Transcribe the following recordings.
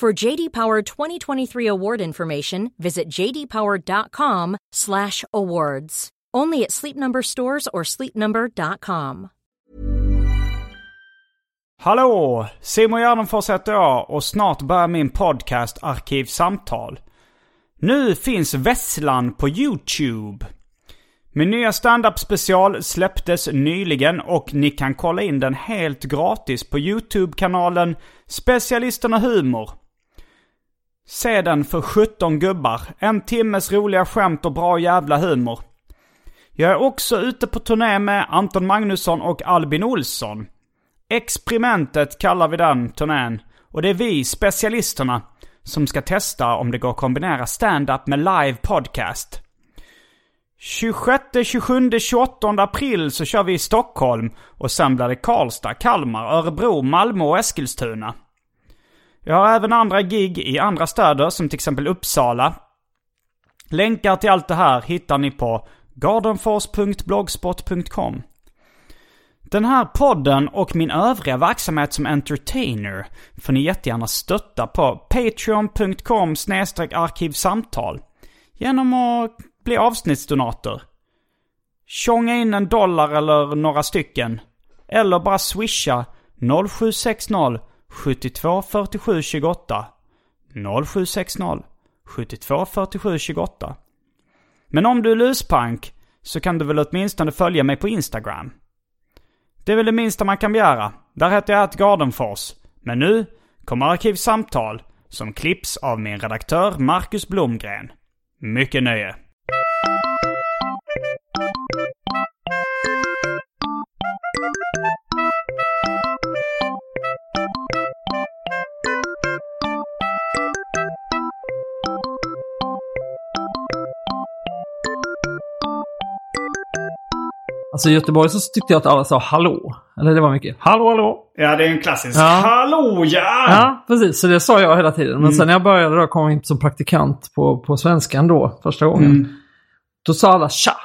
For JD Power 2023 award information, visit jdpower.com/awards. Only at Sleep Number stores or sleepnumber.com. Hallå! Simon Gärdenfors heter jag och snart börjar min podcast Arkivsamtal. Nu finns Vesslan på YouTube. Min nya stand-up special släpptes nyligen och ni kan kolla in den helt gratis på YouTube-kanalen Specialisterna Humor. Se den för 17 gubbar. En timmes roliga skämt och bra jävla humor. Jag är också ute på turné med Anton Magnusson och Albin Olsson. Experimentet kallar vi den turnén. Och det är vi, specialisterna, som ska testa om det går att kombinera stand-up med live podcast. 26, 27, 28 april så kör vi i Stockholm och sen blir det Karlstad, Kalmar, Örebro, Malmö och Eskilstuna. Jag har även andra gig i andra städer som till exempel Uppsala. Länkar till allt det här hittar ni på gardenfors.blogspot.com. Den här podden och min övriga verksamhet som entertainer får ni jättegärna stötta på patreon.com arkivsamtal genom att bli avsnittsdonator. Tjonga in en dollar eller några stycken. Eller bara swisha 0760 72 47 28 0760 72 47 28 Men om du är luspank så kan du väl åtminstone följa mig på Instagram. Det är väl det minsta man kan begära. Där heter jag att Gardenfors. Men nu kommer Arkivsamtal som klipps av min redaktör Marcus Blomgren. Mycket nöje. Alltså i Göteborg så tyckte jag att alla sa hallå. Eller det var mycket hallå hallå. Ja, det är en klassisk. Ja. Hallå ja! Ja, precis. Så det sa jag hela tiden. Men Mm. sen när jag började då komma in som praktikant på, på svenskan då, första gången. Då sa alla tja. Mm.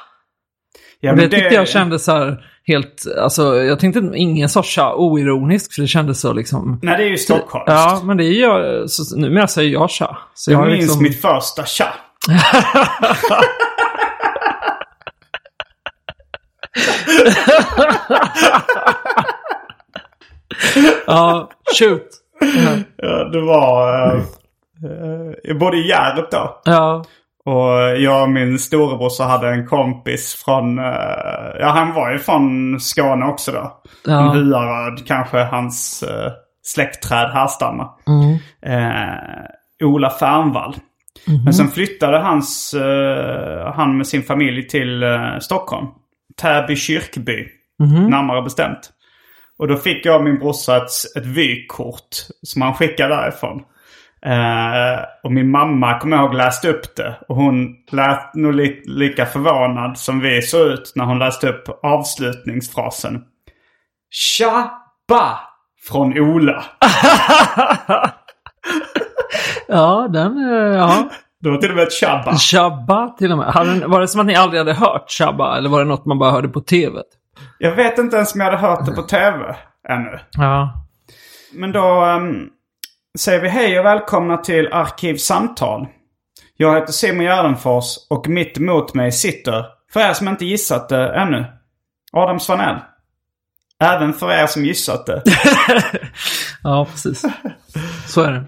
ja men det tyckte jag kändes så här helt, alltså jag tänkte ingen sa tja oironiskt för det kändes så liksom. Nej, det är ju stockholmskt. Ja, men det gör så numera säger jag tja. Så jag har minns liksom- mitt första tja. Ja, shoot. Ja, det var... eh, jag bodde i Hjärup då. Ja, Och jag och min storebrorsa hade en kompis från... eh, ja, han var ju från Skåne också då. Ja. Från Huaröd kanske hans uh, släktträd härstammar. Mm. Eh, Ola Fernvall. Mhm. Men sen flyttade hans, eh, han med sin familj till eh, Stockholm. Täby kyrkby, Mhm. närmare bestämt. Och då fick jag min brorsa ett, ett vykort som han skickade därifrån. Eh, och min mamma, kommer jag ihåg, läste upp det. Och hon lät nog li- lika förvånad som vi såg ut när hon läste upp avslutningsfrasen. Tjaba! Från Ola. ja den, eh, ja. Det var till och med ett tjabba. Shabba till och med. Hade, var det som att ni aldrig hade hört Shabba? Eller var det något man bara hörde på tv? Jag vet inte ens om jag hade hört det på tv ännu. Ja. Men då ehm, säger vi hej och välkomna till Arkivsamtal. Jag heter Simon Gärdenfors och mitt emot mig sitter, för er som inte gissat det ännu, Adam Svanell. Även för er som gissat det. Ja, precis. Så är det.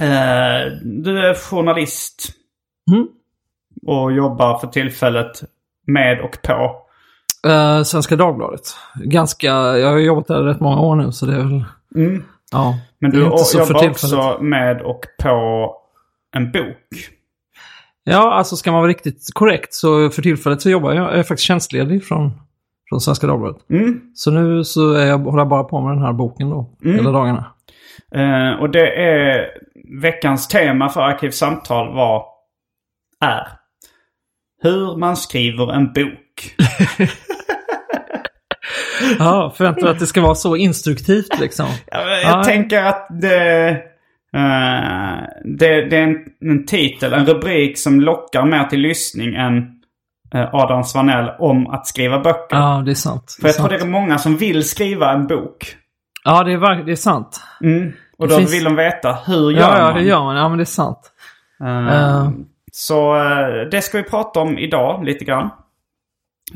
Eh, du är journalist. Mm. Och jobbar för tillfället med och på. Eh, Svenska Dagbladet. Ganska, jag har jobbat där rätt många år nu så det är väl... Mm. Ja, Men du inte så jobbar också med och på en bok. Ja, alltså ska man vara riktigt korrekt så för tillfället så jobbar jag, jag är faktiskt tjänstledig från, från Svenska Dagbladet. Mm. Så nu så är jag, håller jag bara på med den här boken då, hela dagarna. Eh, och det är veckans tema för Arkivsamtal var är hur man skriver en bok. Ja, förväntar mig att det ska vara så instruktivt liksom. Jag, jag Ja. tänker att det, eh, det, det är en, en titel, en rubrik som lockar mer till lyssning än eh, Adam Svanell om att skriva böcker. Ja, det är sant. För jag tror det är många som vill skriva en bok. Ja, det är, det är sant. Mm. Och Det då finns- vill de veta hur gör Ja, ja, man? hur gör man? Ja, men det är sant. Eh, Eh. Så eh, det ska vi prata om idag lite grann.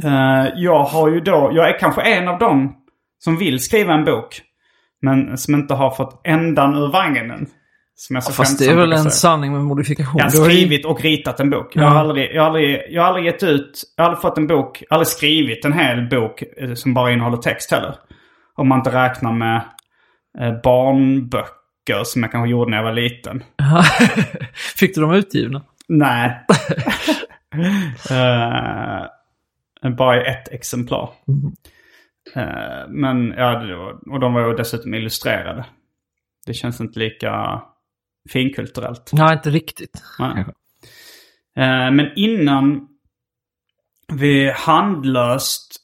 Eh, jag har ju då, jag är kanske en av dem som vill skriva en bok. Men som inte har fått ändan ur vagnen. Som jag så Fast det är väl en säga. sanning med modifikation. Jag har skrivit och ritat en bok. Jag har, Ja. aldrig, jag, har aldrig, jag har aldrig gett ut, jag har aldrig fått en bok, aldrig skrivit en hel bok eh, som bara innehåller text heller. Om man inte räknar med barnböcker som jag kanske gjorde när jag var liten. Fick du dem utgivna? Nej. Eh, bara ett exemplar. Eh, men ja, var, och de var ju dessutom illustrerade. Det känns inte lika finkulturellt. Nej, inte riktigt. Eh, men innan vi handlöst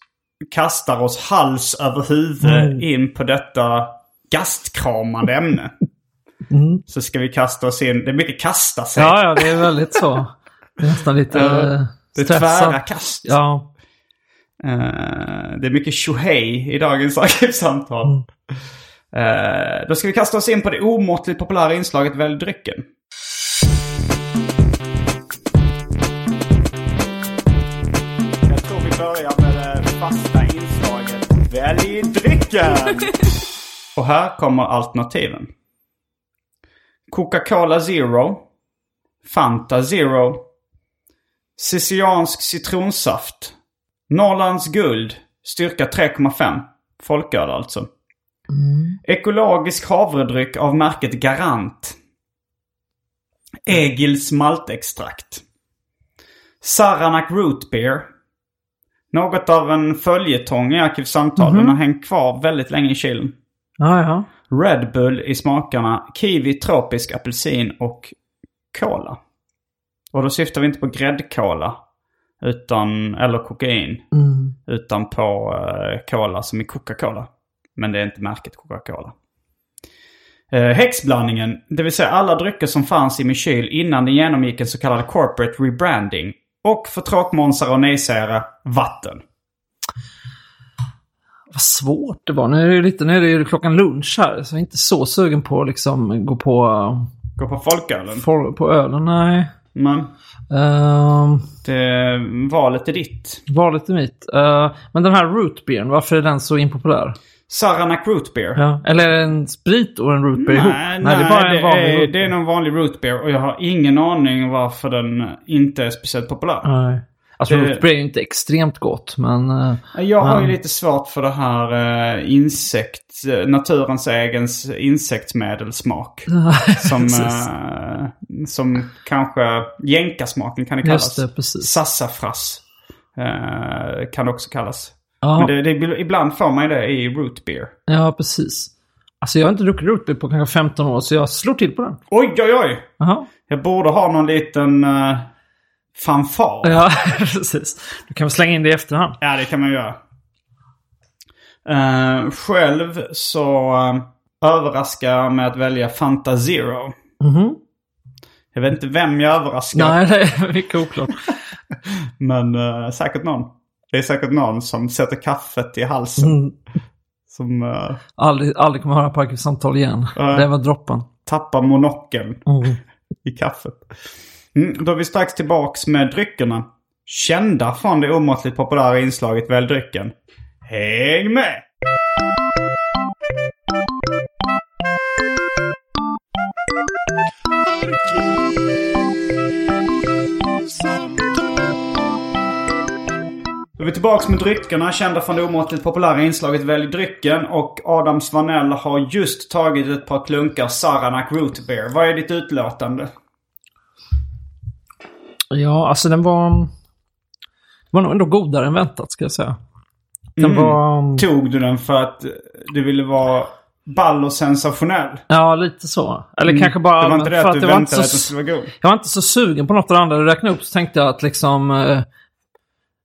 kastar oss hals över huvud Mm. in på detta gastkramande ämne. Mm. Så ska vi kasta oss in. Det är mycket kasta sig. Ja, ja, det är väldigt så. Det är nästan lite uh, det är tvära kast. Ja. Eh, det är mycket tjohej i dagens arkivsamtal. Eh, då ska vi kasta oss in på det omåttligt populära inslaget Välj drycken. Jag tror vi börjar med det fasta inslaget Välj drycken! Och här kommer alternativen. Coca-Cola Zero. Fanta Zero. Siciliansk citronsaft. Norrlands guld. Styrka 3,5. Folköl alltså. Ekologisk havredryck av märket Garant. Egils maltextrakt. Saranac Root Beer. Något av en följetong i Arkivsamtal. Den har hängt kvar väldigt länge i kylen. Ja, ja. Red Bull i smakerna kiwi, tropisk apelsin och cola. Och då syftar vi inte på gräddkola. Utan, eller kokain. Mm. Utan på eh, cola som i Coca-Cola. Men det är inte märket Coca-Cola. Eh, häxblandningen, det vill säga alla drycker som fanns i min kyl innan den genomgick en så kallad corporate rebranding. Och för tråkmånsare och nejsägare, vatten. Vad svårt det var. Nu är det, lite, nu är det ju klockan lunch här, så jag är inte så sugen på att liksom gå på, Gå på folkölen. på, på ölen. Nej. Men Uh, det, valet är ditt. valet är mitt. Uh, men den här rootbeeren, varför är den så impopulär? Saranac Root Beer. Ja. Eller är det en sprit och en rootbeer ihop? Nej, det är bara en vanlig är, rootbeer. det är någon vanlig root beer och jag har ingen aning varför den inte är speciellt populär. Nej. Alltså Det- rootbeer är ju inte extremt gott, men... eh, Jag har ju men- lite svårt för det här uh, insekt, eh, naturens egen insektsmedelsmak. som, eh, som kanske jänkasmaken kan det kallas. Just det, precis. Sassafras eh, kan det också kallas. Ja, Men det, det, ibland får man ju det i root beer. ja, precis. Alltså jag har inte druckit rootbeer på kanske 15 år, så jag slår till på den. Oj, oj, oj! Jaha. Jag borde ha någon liten uh, fanfar. Ja, precis. Du kan väl slänga in det i efterhand. Ja, det kan man göra. Eh, själv så uh, överraskar jag med att välja Fanta Zero. Mhm. Jag vet inte vem jag överraskar. Nej, det är mycket oklart. Men eh, säkert någon. Det är säkert någon som sätter kaffet i halsen. Mm. Som eh, Aldrig, aldrig kommer höra Parkinson-samtal igen. Nej. Det var droppen. tappar monokeln Mm. i kaffet. Mm, då är vi strax tillbaks med dryckerna. Kända från det omåttligt populära inslaget Välj drycken. Häng med! Då är vi tillbaka med dryckerna, kända från det omåttligt populära inslaget Välj drycken. Och Adam Svanell har just tagit ett par klunkar Saranac Root Beer. Vad är ditt utlåtande? Ja, alltså den var... Den var nog ändå godare än väntat, ska jag säga. Den Mm. var... Tog du den för att du ville vara ball och sensationell? Ja, lite så. Eller kanske bara... Mm. Det var inte det att du väntade att den skulle vara god? Jag var inte så sugen på något av det andra du räknade upp, så tänkte jag att liksom... eh,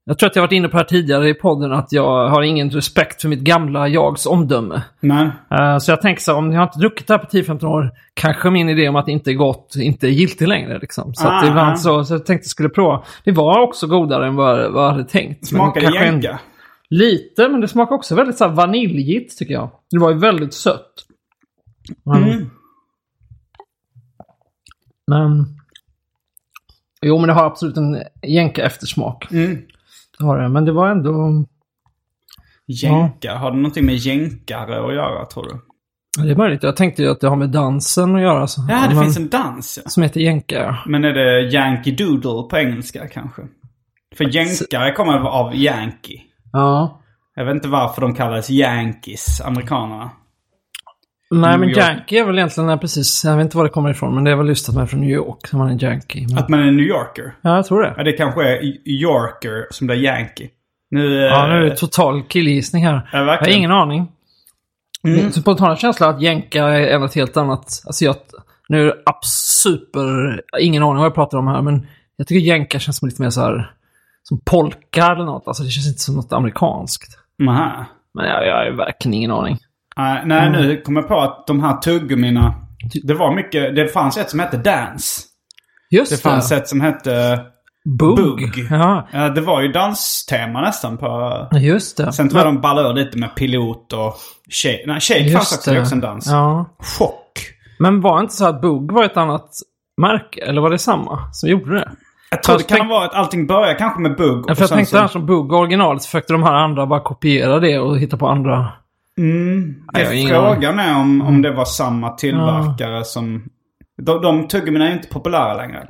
Jag tror att jag varit inne på det här tidigare i podden, att jag har ingen respekt för mitt gamla jags omdöme. Men, Eh, Så jag tänker så här, om jag inte druckit det här på 10-15 år, kanske min idé om att det inte är gott inte är giltig längre. Liksom. Så att Ah. ibland så, så jag tänkte jag skulle prova. Det var också godare än vad, vad jag hade tänkt. Kanske en- jänka? Lite, men det smakar också väldigt så här vaniljigt tycker jag. Det var ju väldigt sött. Men, Mm. men... Jo, men det har absolut en jänka eftersmak. Mm. Har det, men det var ändå... Jänka? Har det någonting med jänkare att göra tror du? Det är möjligt. Jag tänkte ju att det har med dansen att göra. Så. Ja, det men, finns en dans ja. Som heter jänka, ja. Men är det Yankee Doodle på engelska kanske? För jänkare kommer av Yankee. Ja. Jag vet inte varför de kallades Yankees, amerikanerna. Nej, men. Yankee är väl egentligen, precis, jag vet inte var det kommer ifrån, men det är väl just att man är från New York, som man är Yankee. Men, Att man är New Yorker. ja, jag tror det. Ja, det kanske är Yorker som blir Yankee. Nu... Ja, nu är eh, det total killgissning här. Ja, jag har ingen aning. Mm. Min spontana känsla att jänka är något helt annat. Alltså jag, nu är det super, ingen aning vad jag pratar om här, men jag tycker jänka känns som lite mer så här, som polka eller något. Alltså det känns inte som något amerikanskt. Aha. Men jag, jag har verkligen ingen aning. Nej, nej, nu kommer jag på att de här tuggummina... Det var mycket... Det fanns ett som hette Dance. Just Det fanns ett som hette... Bugg. Bugg. Ja, Ja, det var ju danstema nästan på... just det. Sen tror jag de ballade lite med pilot och shake. Nej, shake fanns också, det också en dans. Ja. Chock. Men var inte så att Bugg var ett annat märke? Eller var det samma som gjorde det? Jag tror det kan tänk- vara att allting börjar kanske med bugg. Ja, för jag tänkte här som Bugg originalet så försökte de här andra bara kopiera det och hitta på andra. Mm, Nej, det Mm. frågan är om, om det var samma tillverkare som... De, de tuggummina är inte populära längre.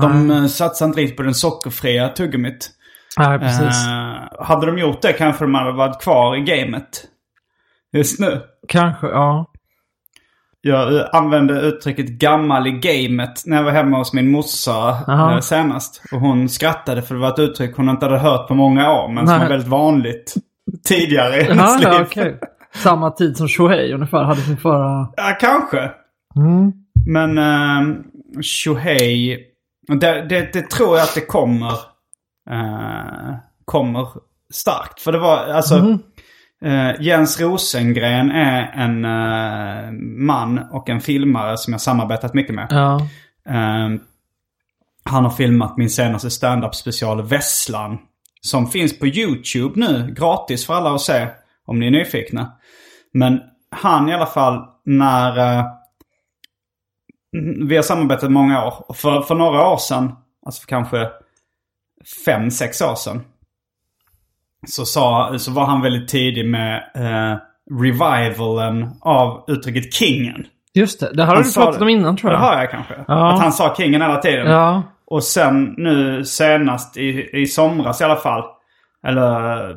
De uh, satsar inte riktigt på den sockerfria tuggummit. Nej, precis. Eh, hade de gjort det kanske de hade varit kvar i gamet. Just nu. Kanske, ja. Jag eh, använde uttrycket gammal i gamet när jag var hemma hos min morsa Aha. eh, senast. Och hon skrattade för det var ett uttryck hon inte hade hört på många år. Men som Nej. var väldigt vanligt tidigare i Ja, liv. okej. Samma tid som Shohei ungefär hade sin förra... Ja, kanske. Mm. Men uh, Shohei, det, det, det tror jag att det kommer, eh, kommer starkt. För det var, alltså, Mhm. eh, Jens Rosengren är en eh, man och en filmare som jag samarbetat mycket med. Ja. Eh, han har filmat min senaste stand-up special Vesslan. Som finns på YouTube nu, gratis för alla att se. Om ni är nyfikna. Men han i alla fall, när... eh, vi har samarbetat många år. Och för, för några år sedan, alltså för kanske fem, sex år sedan. Så, sa, så var han väldigt tidig med eh, revivalen av uttrycket kingen. Just det, det har Han du pratat det. om innan tror Det jag. har jag kanske. Ja. Att han sa kingen hela tiden. Ja. Och sen nu senast i, i somras i alla fall. Eller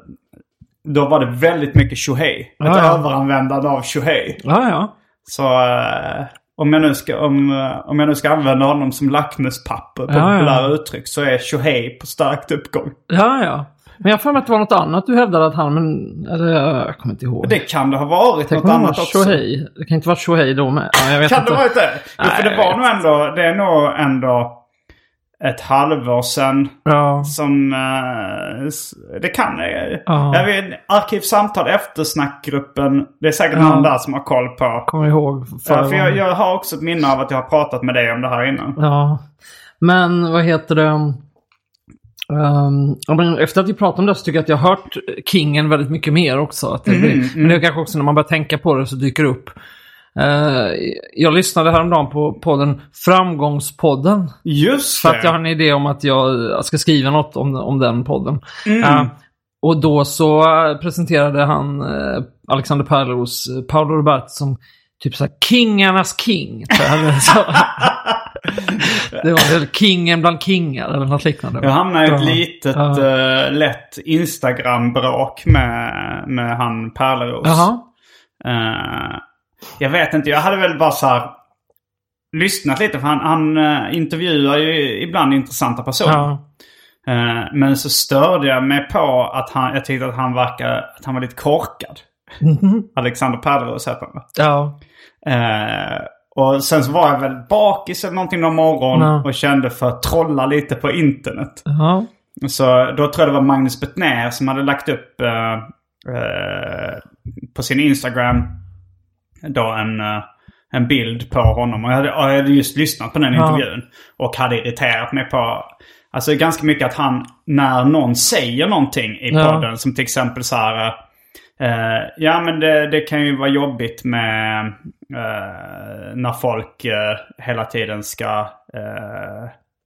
då var det väldigt mycket Shohei. Ett Ja, ja. överanvändande av Shohei. Ja, ja. Så eh, om, jag nu ska, om, eh, om jag nu ska använda honom som lackmuspapper på Ja, ja. populära uttryck så är Shohei på starkt uppgång. Ja, ja. Men jag för mig att det var något annat du hävdade att han, men... Eller jag kommer inte ihåg. Det kan det ha varit Tänk något annat också. Shohei. Det kan inte vara Shohei då med. Ja, Kan inte. det varit det? Jo, för det var nog ändå, det är nog ändå ett halvår sedan Ja. som... eh, det kan. Ja. Jag vet, Arkivsamtal, eftersnackgruppen. Det är säkert Ja. någon där som har koll på. Kommer ihåg Ja, för jag, jag har också ett minne av att jag har pratat med dig om det här innan. Ja. Men vad heter det? Men efter att vi pratade om det så tycker jag att jag har hört Kingen väldigt mycket mer också. Att det blir, Men det är kanske också när man börjar tänka på det så dyker det upp. Eh, jag lyssnade häromdagen på podden Framgångspodden. Just För det. att jag har en idé om att jag ska skriva något om, om den podden. Mm. Eh, och då så eh, presenterade han Alexander Pärleros Paolo Roberto som typ såhär Kingarnas king. Det var väl kingen bland kingar eller något liknande. Jag hamnade i ett litet Ja. eh, lätt Instagram-bråk med, med han Pärleros. Jaha. Eh, jag vet inte, jag hade väl bara så här lyssnat lite. För han, han eh, intervjuar ju ibland intressanta personer. Ja. Eh, men så störde jag mig på att han, jag tyckte att han verkade, att han var lite korkad. Alexander Pärleros heter han? Ja. Eh, och sen så var jag väl bakis eller någonting någon morgon Ja. och kände för att trolla lite på internet. Ja. Så då tror jag det var Magnus Bettner som hade lagt upp på sin Instagram då en, eh, en bild på honom. Och jag hade, jag hade just lyssnat på den Ja. intervjun. Och hade irriterat mig på Alltså ganska mycket att han, när någon säger någonting i Ja. podden, som till exempel så här... eh, ja men det, det kan ju vara jobbigt med eh, när folk eh, hela tiden ska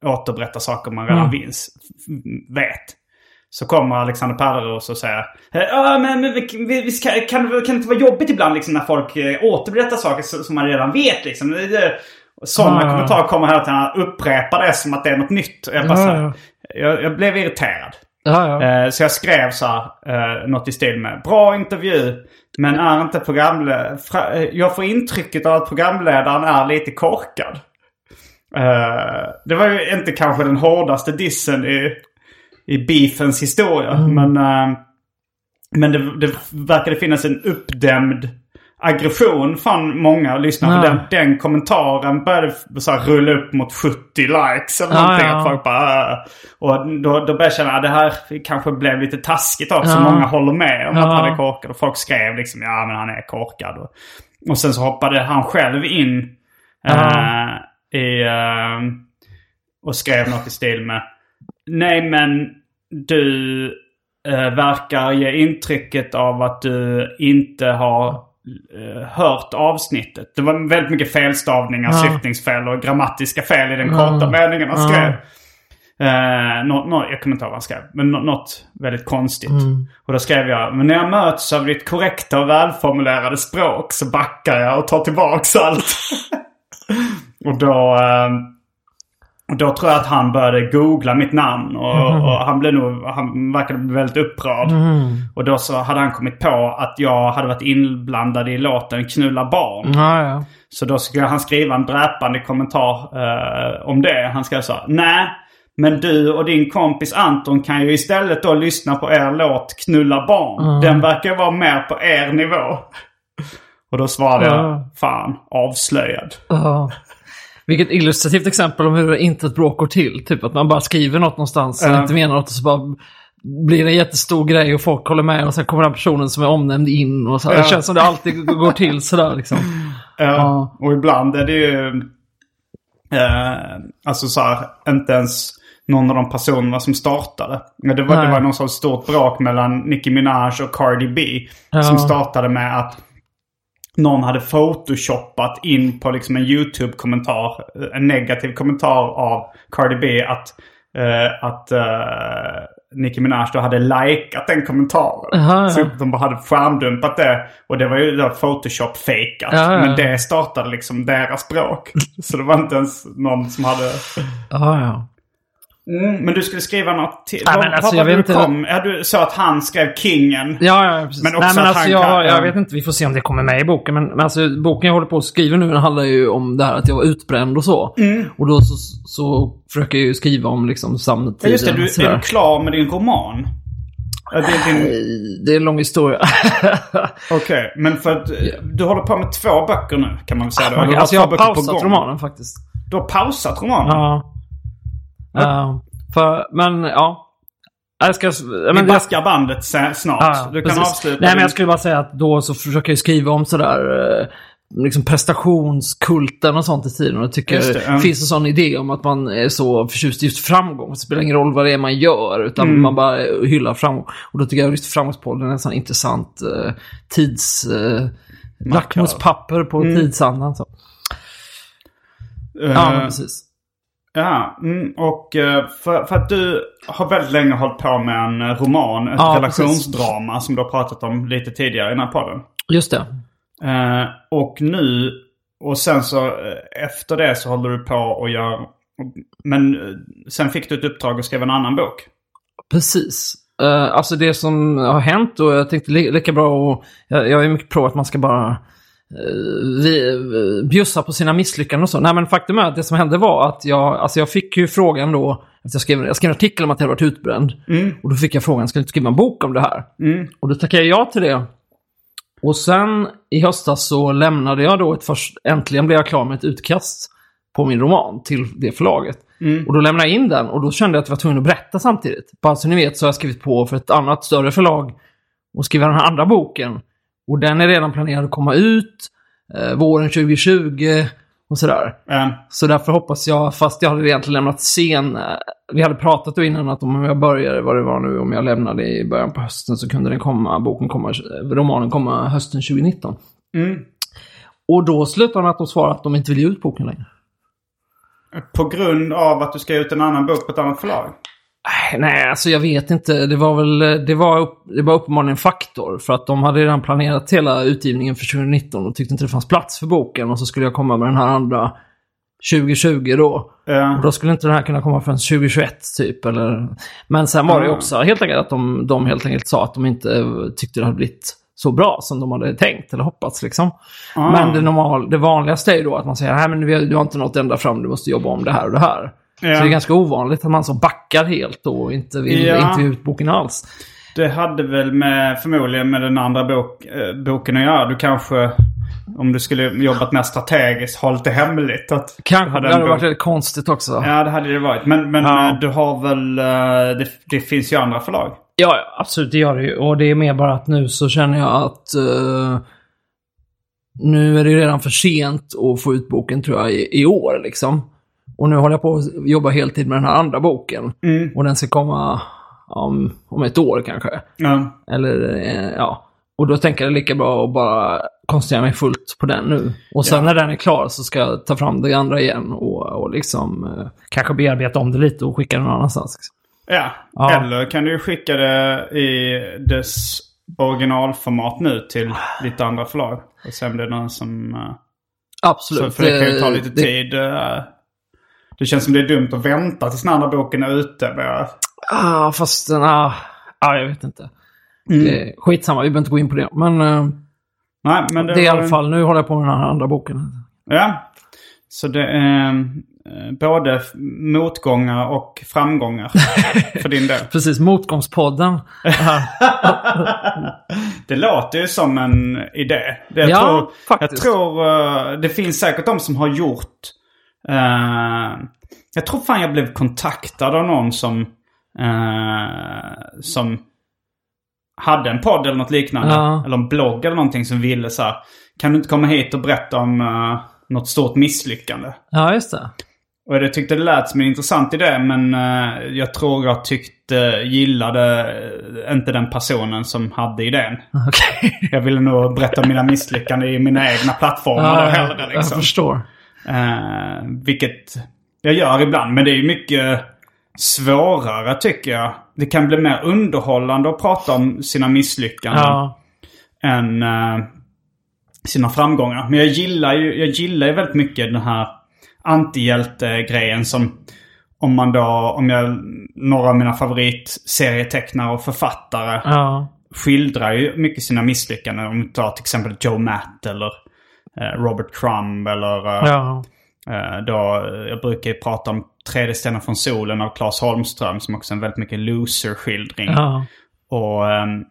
återberätta saker man redan Mm. vet. Så kommer Alexander Pärleros och säger Ja men, men vi, vi, vi ska, kan, kan det inte vara jobbigt ibland liksom när folk eh, återberättar saker som man redan vet liksom. Det- Sådana ja. kommentarer kommer hela tiden. Han upprepar det som att det är något nytt. Och jag, bara, här, ja. jag, jag blev irriterad. Ja, ja. Eh, Så jag skrev så här, eh, något i stil med Bra intervju, men är inte programledaren... Jag får intrycket av att programledaren är lite korkad. Eh, Det var ju inte kanske den hårdaste dissen i, i beefens historia. Men, eh, men det, det verkade finnas en uppdämd aggression från många lyssnare. Ja. den, den kommentaren började så här rulla upp mot 70 likes eller Ja, någonting. ja. Att folk bara, "Ah." och då, då började jag känna att det här kanske blev lite taskigt också. Ja. Många håller med om att Ja. han är korkad. Och folk skrev liksom ja men han är korkad. Och, och sen så hoppade han själv in eh, i, eh, och skrev något i stil med Nej men du eh, verkar ge intrycket av att du inte har eh, hört avsnittet. Det var väldigt mycket felstavningar, Ja. syftningsfel och grammatiska fel i den Ja. korta meningen han Ja. skrev. Eh, nå, nå, jag kommer inte ihåg vad han skrev. Men nå, något väldigt konstigt. Mm. Och då skrev jag, men när jag möts av ditt korrekta och välformulerade språk så backar jag och tar tillbaks allt. och då... Eh, och då tror jag att han började googla mitt namn och, och han blev nog, han verkade väldigt upprörd. Och då så hade han kommit på att jag hade varit inblandad i låten Knulla barn. Ja, ja. Så då skulle han skriva en dräpande kommentar eh, om det. Han skrev så nej. Men du och din kompis Anton kan ju istället då lyssna på er låt Knulla barn. Den verkar vara mer på er nivå. Och då svarade jag, Ja. fan, avslöjad. Vilket illustrativt exempel om hur inte ett bråk går till. Typ att man bara skriver något någonstans och Ja. inte menar något och så bara blir det en jättestor grej och folk håller med och sen kommer den personen som är omnämnd in och så. Ja. Det känns som det alltid går till sådär liksom. Ja. Och ibland är det ju... Eh, alltså så här, inte ens någon av de personerna som startade. Det var, det var någon sorts stort bråk mellan Nicki Minaj och Cardi B. Ja. Som startade med att någon hade photoshoppat in på liksom en YouTube-kommentar. En negativ kommentar av Cardi B att, eh, att eh, Nicki Minaj då hade likat den kommentaren. Jaha, ja. Så de bara hade skärmdumpat det. Och det var ju då Photoshop-fejkat. Ja, ja. Men det startade liksom deras språk. Så det var inte ens någon som hade... Ja, ja. Mm, men du skulle skriva något till. Ja, men alltså, jag vet du inte- kom? Ja, du sa att han skrev Kingen. Ja, ja, precis. Men också Nej, men att alltså, han jag, kan- jag vet inte, vi får se om det kommer med i boken. Men, men alltså, boken jag håller på att skriva nu handlar ju om det här att jag var utbränd och så. Mm. Och då så, så försöker jag ju skriva om liksom samtiden. Ja, just det. Du, sådär. är du klar med din roman? Det är din... Det är en lång historia. Okej, men för att eh, du håller på med två böcker nu kan man väl säga då? Alltså jag har pausat romanen faktiskt. Du har pausat romanen? Ja. Ja, för, men ja. Jag ska... Vi Men, jag, backar bandet snart. ja, du kan precis. avsluta Nej, men jag skulle bara säga att då så försöker jag skriva om sådär... eh, Liksom prestationskulten och sånt i tiden. Och jag tycker det, mm. finns en sån idé om att man är så förtjust i just framgång. Det spelar ingen roll vad det är man gör, utan Mm. man bara hyllar framgång. Och då tycker jag just Framgångspodden är en sån intressant eh, tids... Eh, lackmuspapper på Mm. tidsandan. Så. Eh, Ja, precis. Ja, mm, och eh, för, för att du har väldigt länge hållit på med en eh, roman, ett Ja, relationsdrama som du har pratat om lite tidigare i den här podden. Just det. Eh, och nu och sen så efter det så håller du på och gör... Men sen fick du ett uppdrag att skriva en annan bok. Precis. Uh, alltså det som har hänt och jag tänkte li lika bra och jag, jag är mycket pro att man ska bara vi, uh, bjussa på sina misslyckanden och så. Nej men faktum är att det som hände var att jag, alltså jag fick ju frågan då, jag skrev, jag skrev en artikel om att jag hade varit utbränd. Mm. Och då fick jag frågan, ska du inte skriva en bok om det här? Mm. Och då tackade jag ja till det. Och sen i höstas så lämnade jag då ett först, äntligen blev jag klar med ett utkast på min roman till det förlaget. Mm. Och då lämnade jag in den och då kände jag att jag var tvungen att berätta samtidigt. Bara så ni vet så har jag skrivit på för ett annat större förlag och skriva den här andra boken. Och den är redan planerad att komma ut eh, våren 2020 och sådär. Eh, Så därför hoppas jag, fast jag hade egentligen lämnat sen, eh, vi hade pratat då innan att om jag började, vad det var nu, om jag lämnade i början på hösten så kunde den komma, boken komma, eh, romanen komma hösten 2019. mm. Och då slutade med att de svarade att de inte vill ge ut boken längre. På grund av att du ska ut en annan bok på ett annat förlag? Nej, alltså jag vet inte. Det var väl, det var, det var uppenbarligen en faktor. För att de hade redan planerat hela utgivningen för 2019 och tyckte inte det fanns plats för boken. Och så skulle jag komma med den här andra 2020 då. Eh, Och då skulle inte den här kunna komma förrän 2021 typ. Eller... Men sen var det också helt enkelt att de, de helt enkelt sa att de inte tyckte det hade blivit så bra som de hade tänkt eller hoppats liksom. ah. Men det, normal, det vanligaste är ju då att man säger du, du har inte nått ända fram, du måste jobba om det här och det här. Ja. Så det är ganska ovanligt att man så backar helt och inte vill Ja. inte ut boken alls. Det hade väl med, förmodligen med den andra bok, eh, boken att göra. Du kanske, om du skulle jobbat mer strategiskt, hållit det hemligt. Att Kanske, hade det hade bok. varit väldigt konstigt också. Ja, det hade det varit. Men, men Ja. eh, du har väl... eh, Det, det finns ju andra förlag. ja, absolut det gör det ju. Och det är mer bara att nu så känner jag att eh, nu är det redan för sent att få ut boken tror jag i, i år liksom. Och nu håller jag på att jobba heltid med den här andra boken. Mm. Och den ska komma om, om ett år kanske. Ja. Eller eh, ja. Och då tänker jag lika bra att bara koncentrera mig fullt på den nu. Och sen Ja. när den är klar så ska jag ta fram det andra igen och, och liksom eh, kanske bearbeta om det lite och skicka den någon annanstans. ja. Ja. Eller kan du skicka det i dess originalformat nu till ditt andra förlag. Och sen blir det någon som... eh, Absolut. Så för det kan ju ta Eh, lite det- tid. Det känns som det är dumt att vänta tills den andra boken är ute. Jag- Ah, fast den... Ah, ah, jag vet inte. Mm. Det skitsamma, vi behöver inte gå in på det. Men eh, Nej, men det, det är i alla fall, nu håller jag på med den här andra boken. Ja. Så det är eh, både motgångar och framgångar för din del. Precis, Motgångspodden. Det låter ju som en idé. Jag Ja, tror, jag faktiskt. tror eh, det finns säkert de som har gjort... eh, jag tror fan jag blev kontaktad av någon som... eh, som hade en podd eller något liknande. Ja. Eller en blogg eller någonting som ville så här. Kan du inte komma hit och berätta om uh, något stort misslyckande? Ja, just det. Och jag tyckte det lät som en intressant idé men eh, jag tror jag tyckte, gillade eh, inte den personen som hade idén. Okej. Jag ville nog berätta mina misslyckanden i mina egna plattformar då hellre jag liksom. förstår. Eh, vilket jag gör ibland. Men det är ju mycket svårare tycker jag. Det kan bli mer underhållande att prata om sina misslyckanden Ja. än eh, sina framgångar. Men jag gillar ju, jag gillar ju väldigt mycket den här antihjälte-grejen som om man då, om jag, några av mina favoritserietecknare och författare Ja. skildrar ju mycket sina misslyckanden. Om vi tar till exempel Joe Matt eller Robert Crumb eller eh, Ja. eh, då, jag brukar ju prata om Tredje stenen från solen av Claes Holmström som också är en väldigt mycket loser-skildring. Ja. Och ehm,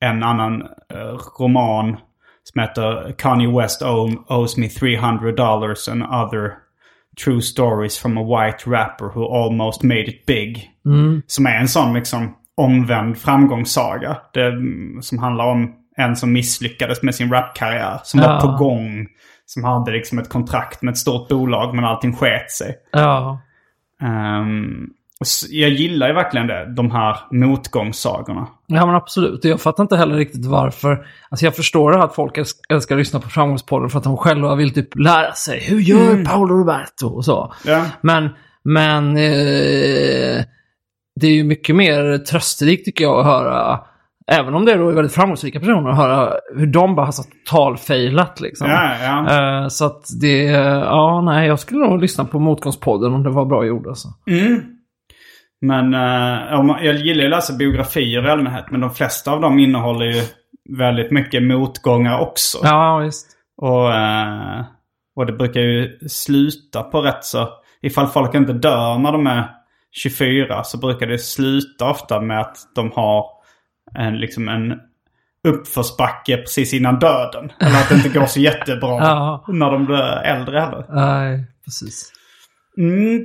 en annan eh, roman som heter Kanye West owe- owes me 300 dollars and other true stories from a white rapper who almost made it big. Som är en sån liksom omvänd framgångssaga. Det, mm, som handlar om en som misslyckades med sin rapkarriär. Som var Ja. på gång. Som hade liksom ett kontrakt med ett stort bolag men allting sket sig. Ja. S- jag gillar ju verkligen det. De här motgångssagorna. Ja men absolut. Jag fattar inte heller riktigt varför. Alltså jag förstår det här att folk älsk- älskar att lyssna på Framgångspodden för att de själva vill typ lära sig. Hur gör Paolo Roberto? Och så. Ja. Men, men eh, det är ju mycket mer trösterikt tycker jag att höra även om det då är väldigt framgångsrika personer, att höra hur de bara har så totalfailat liksom. Ja, ja. Eh, så att det, ja nej, jag skulle nog lyssna på Motgångspodden om det var bra gjort alltså. Mm. Men man- jag gillar ju att läsa biografier i allmänhet. Men de flesta av dem innehåller ju väldigt mycket motgångar också. Ja, visst. Och, eh, och det brukar ju sluta på rätt så... Ifall folk inte dör när de är 24 så brukar det sluta ofta med att de har en, liksom en uppförsbacke precis innan döden. Eller att det inte går så jättebra Ja. när de blir äldre heller. Nej, precis. Mm.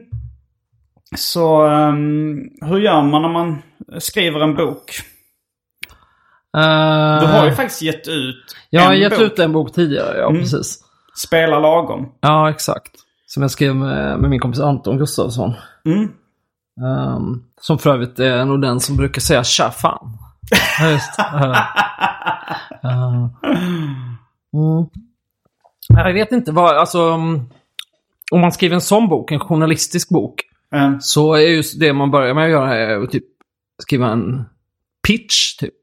Så ehm, hur gör man när man skriver en bok? Uh, Du har ju faktiskt gett ut jag har gett bok. ut en bok tidigare, ja Mm. precis. Spela lagom. Ja, exakt. Som jag skrev med, med min kompis Anton Gustafsson. Mm. Ehm, som för övrigt är nog den som brukar säga tja fan. Ja, just eh, mm. Jag vet inte vad, alltså... mm, Om man skriver en sån bok, en journalistisk bok, Eh, så är ju det man börjar med att göra är att typ skriva en pitch, typ.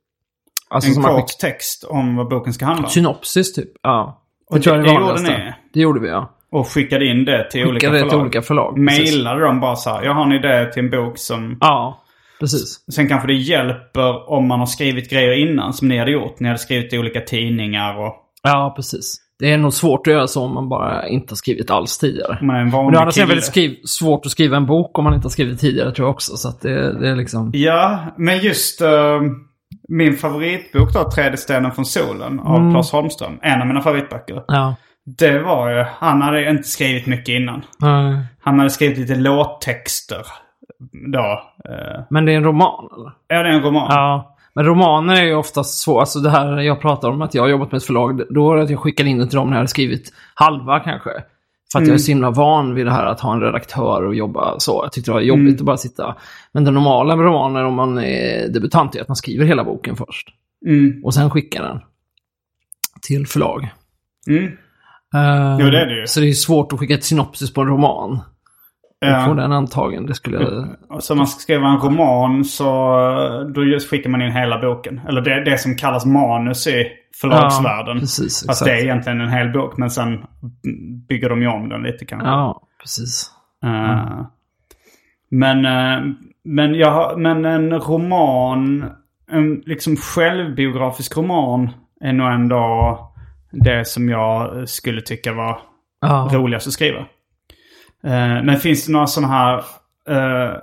Alltså en kort text om vad boken ska handla om. synopsis, typ. Ja. Och Det tror jag det det gjorde ni? Det gjorde vi, ja. Och skickade in det till olika Skickade det förlag. till olika förlag. precis. Mailade de bara så här, jag har en idé till en bok som... Ja, precis. Sen kanske det hjälper om man har skrivit grejer innan som ni hade gjort. Ni hade skrivit i olika tidningar och... Ja, precis. Det är nog svårt att göra så om man bara inte har skrivit alls tidigare. Man är en Men vanlig det är väldigt skriv, svårt att skriva en bok om man inte har skrivit tidigare tror jag också. Så att det, det är liksom... Ja, men just eh, min favoritbok då, Tredje stenen från solen av Mm. Claes Holmström. En av mina favoritböcker. Ja. Det var ju, han hade inte skrivit mycket innan. Nej. Han hade skrivit lite låttexter. Då. eh, Men det är en roman eller? är det en roman? Ja. Men romaner är ju oftast så, alltså det här jag pratar om att jag har jobbat med ett förlag, då är det att jag skickar in det till dem när jag har skrivit halva kanske. För att jag är så himla van vid det här att ha en redaktör och jobba så. Jag tyckte det var jobbigt att bara sitta. Men det normala med romaner om man är debutant är att man skriver hela boken först. Mm. Och sen skickar den till förlag. Mm. Eh, Jo, det är det ju. Så det är svårt att skicka ett synopsis på en roman. Ja. Få den antagen, det skulle jag... Och så man ska skriva en roman så eh, då skickar man in hela boken. Eller det, det som kallas manus i förlagsvärlden. Ja, precis, Fast det är egentligen en hel bok men sen bygger de ju om den lite kanske. Ja, precis. Eh, Men, eh, men, jag, men en roman, en liksom självbiografisk roman är nog ändå det som jag skulle tycka var Ja. roligast att skriva. Eh, men finns det några sådana här eh,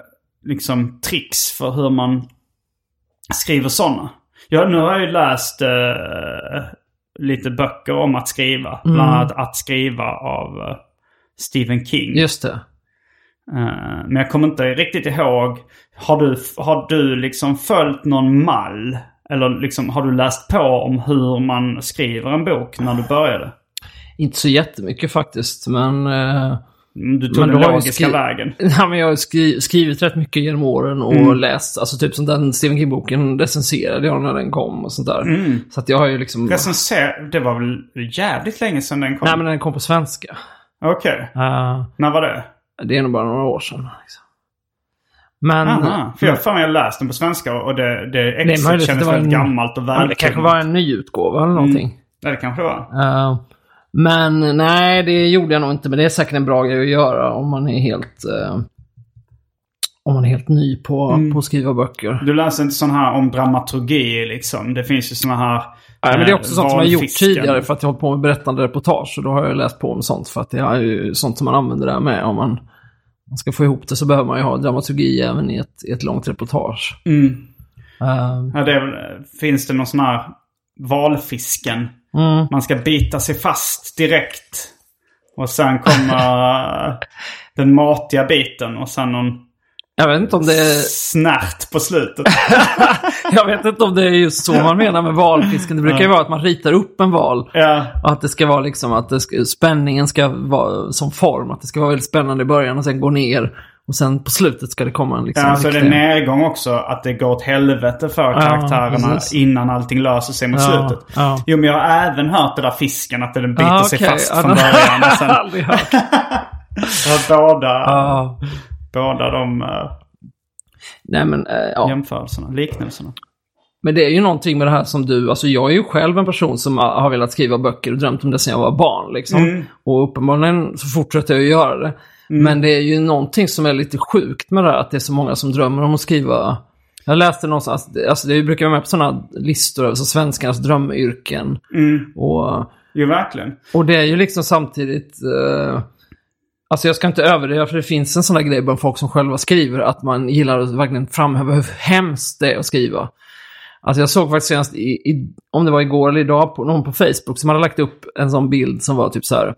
liksom tricks för hur man skriver sådana? Ja, nu har jag ju läst eh, lite böcker om att skriva. Bland annat Att skriva av Stephen King. Just det. Men jag kommer inte riktigt ihåg. Har du, har du liksom följt någon mall? Eller liksom, har du läst på om hur man skriver en bok när du började? Inte så jättemycket faktiskt, men... eh, Mm, Du tog Men den logiska vägen. Ja, men jag har skri skrivit rätt mycket genom åren och Mm. läst, alltså typ som den Stephen King-boken recenserade jag när den kom och sånt där. Mm. Så att jag har ju liksom... Recenser... Det var väl jävligt länge sedan den kom? Nej, men den kom på svenska. Okej. Eh, När var det? det är nog bara några år sedan. Liksom. Men... Aha. För jag har jag läst den på svenska och det, det exet kändes det var väldigt en- gammalt och Ja, men det kanske var en ny utgåva eller någonting. Ja, det kanske det var. Eh, men nej, det gjorde jag nog inte. Men det är säkert en bra grej att göra om man är helt... eh, om man är helt ny på, Mm. på att skriva böcker. Du läser inte sån här om dramaturgi liksom. Det finns ju såna här... Nej, men det är eh, också sånt som jag har gjort tidigare för att jag har hållit på med berättande reportage. Och då har jag läst på om sånt för att det är ju sånt som man använder där med. Om man, man ska få ihop det så behöver man ju ha dramaturgi även i ett, i ett långt reportage. Mm. Eh, Ja, det är, finns det någon sån här valfisken? Mm. Man ska bita sig fast direkt. Och sen kommer den matiga biten och sen någon Jag vet inte om det är... snärt på slutet. Jag vet inte om det är just så man menar med valfisken. Det brukar ju vara att man ritar upp en val. ja. Och att det ska vara liksom att ska, spänningen ska vara som form. Att det ska vara väldigt spännande i början och sen gå ner. Och sen på slutet ska det komma en liksom... Ja, så är det riktig- nedgång också. Att det går åt helvete för karaktärerna precis. innan allting löser sig mot Ja, slutet. ja. Jo, men jag har även hört det där fisken. Att den biter Ah, sig okej. fast Ja, från det- början. Och sen aldrig hört. har båda, Ja. båda de uh, Nej men, eh, ja. jämförelserna, liknelserna. Men det är ju någonting med det här som du, alltså jag är ju själv en person som har velat skriva böcker och drömt om det sedan jag var barn. Liksom. Mm. Och uppenbarligen så fortsätter jag att göra det. Men det är ju någonting som är lite sjukt med det här, att det är så många som drömmer om att skriva. Jag läste någonstans, alltså det brukar vara med på sådana listor över så svenskarnas drömyrken. Mm. Och, Jo, verkligen. och det är ju liksom samtidigt... Eh, alltså jag ska inte överdriva, för det finns en sån där grej bland folk som själva skriver, att man gillar att verkligen framhäva hur hemskt det är att skriva. Alltså jag såg faktiskt senast, i, i, om det var igår eller idag, på, någon på Facebook som hade lagt upp en sån bild som var typ så här.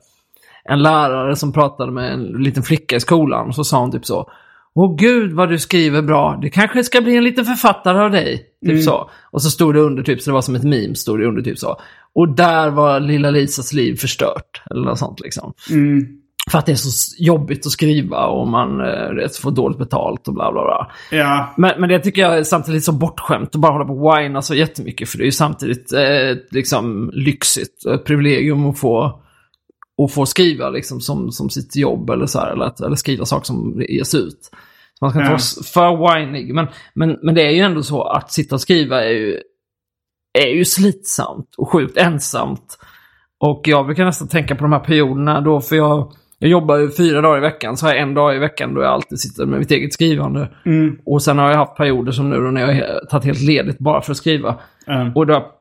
En lärare som pratade med en liten flicka i skolan, och så sa hon typ så. Åh gud vad du skriver bra, det kanske ska bli en liten författare av dig. Typ så. Och så stod det under typ, så det var som ett meme, stod det under typ så. Och där var lilla Lisas liv förstört. Eller något sånt liksom. Mm. För att det är så jobbigt att skriva och man eh, får dåligt betalt och bla bla bla. Ja. Men, men det tycker jag är samtidigt så bortskämt att bara hålla på och whina så jättemycket. För det är ju samtidigt eh, liksom lyxigt, ett privilegium att få, att få skriva liksom som, som sitt jobb eller så här. Eller, att, eller skriva saker som ges ut. Så man ska inte Ja. vara för whinig. Men, men, men det är ju ändå så att sitta och skriva är ju, är ju slitsamt och sjukt ensamt. Och jag brukar nästan tänka på de här perioderna då, för jag, jag jobbar ju fyra dagar i veckan, så har jag en dag i veckan då jag alltid sitter med mitt eget skrivande. Mm. Och sen har jag haft perioder som nu då när jag har tagit helt ledigt bara för att skriva. Mm. Och då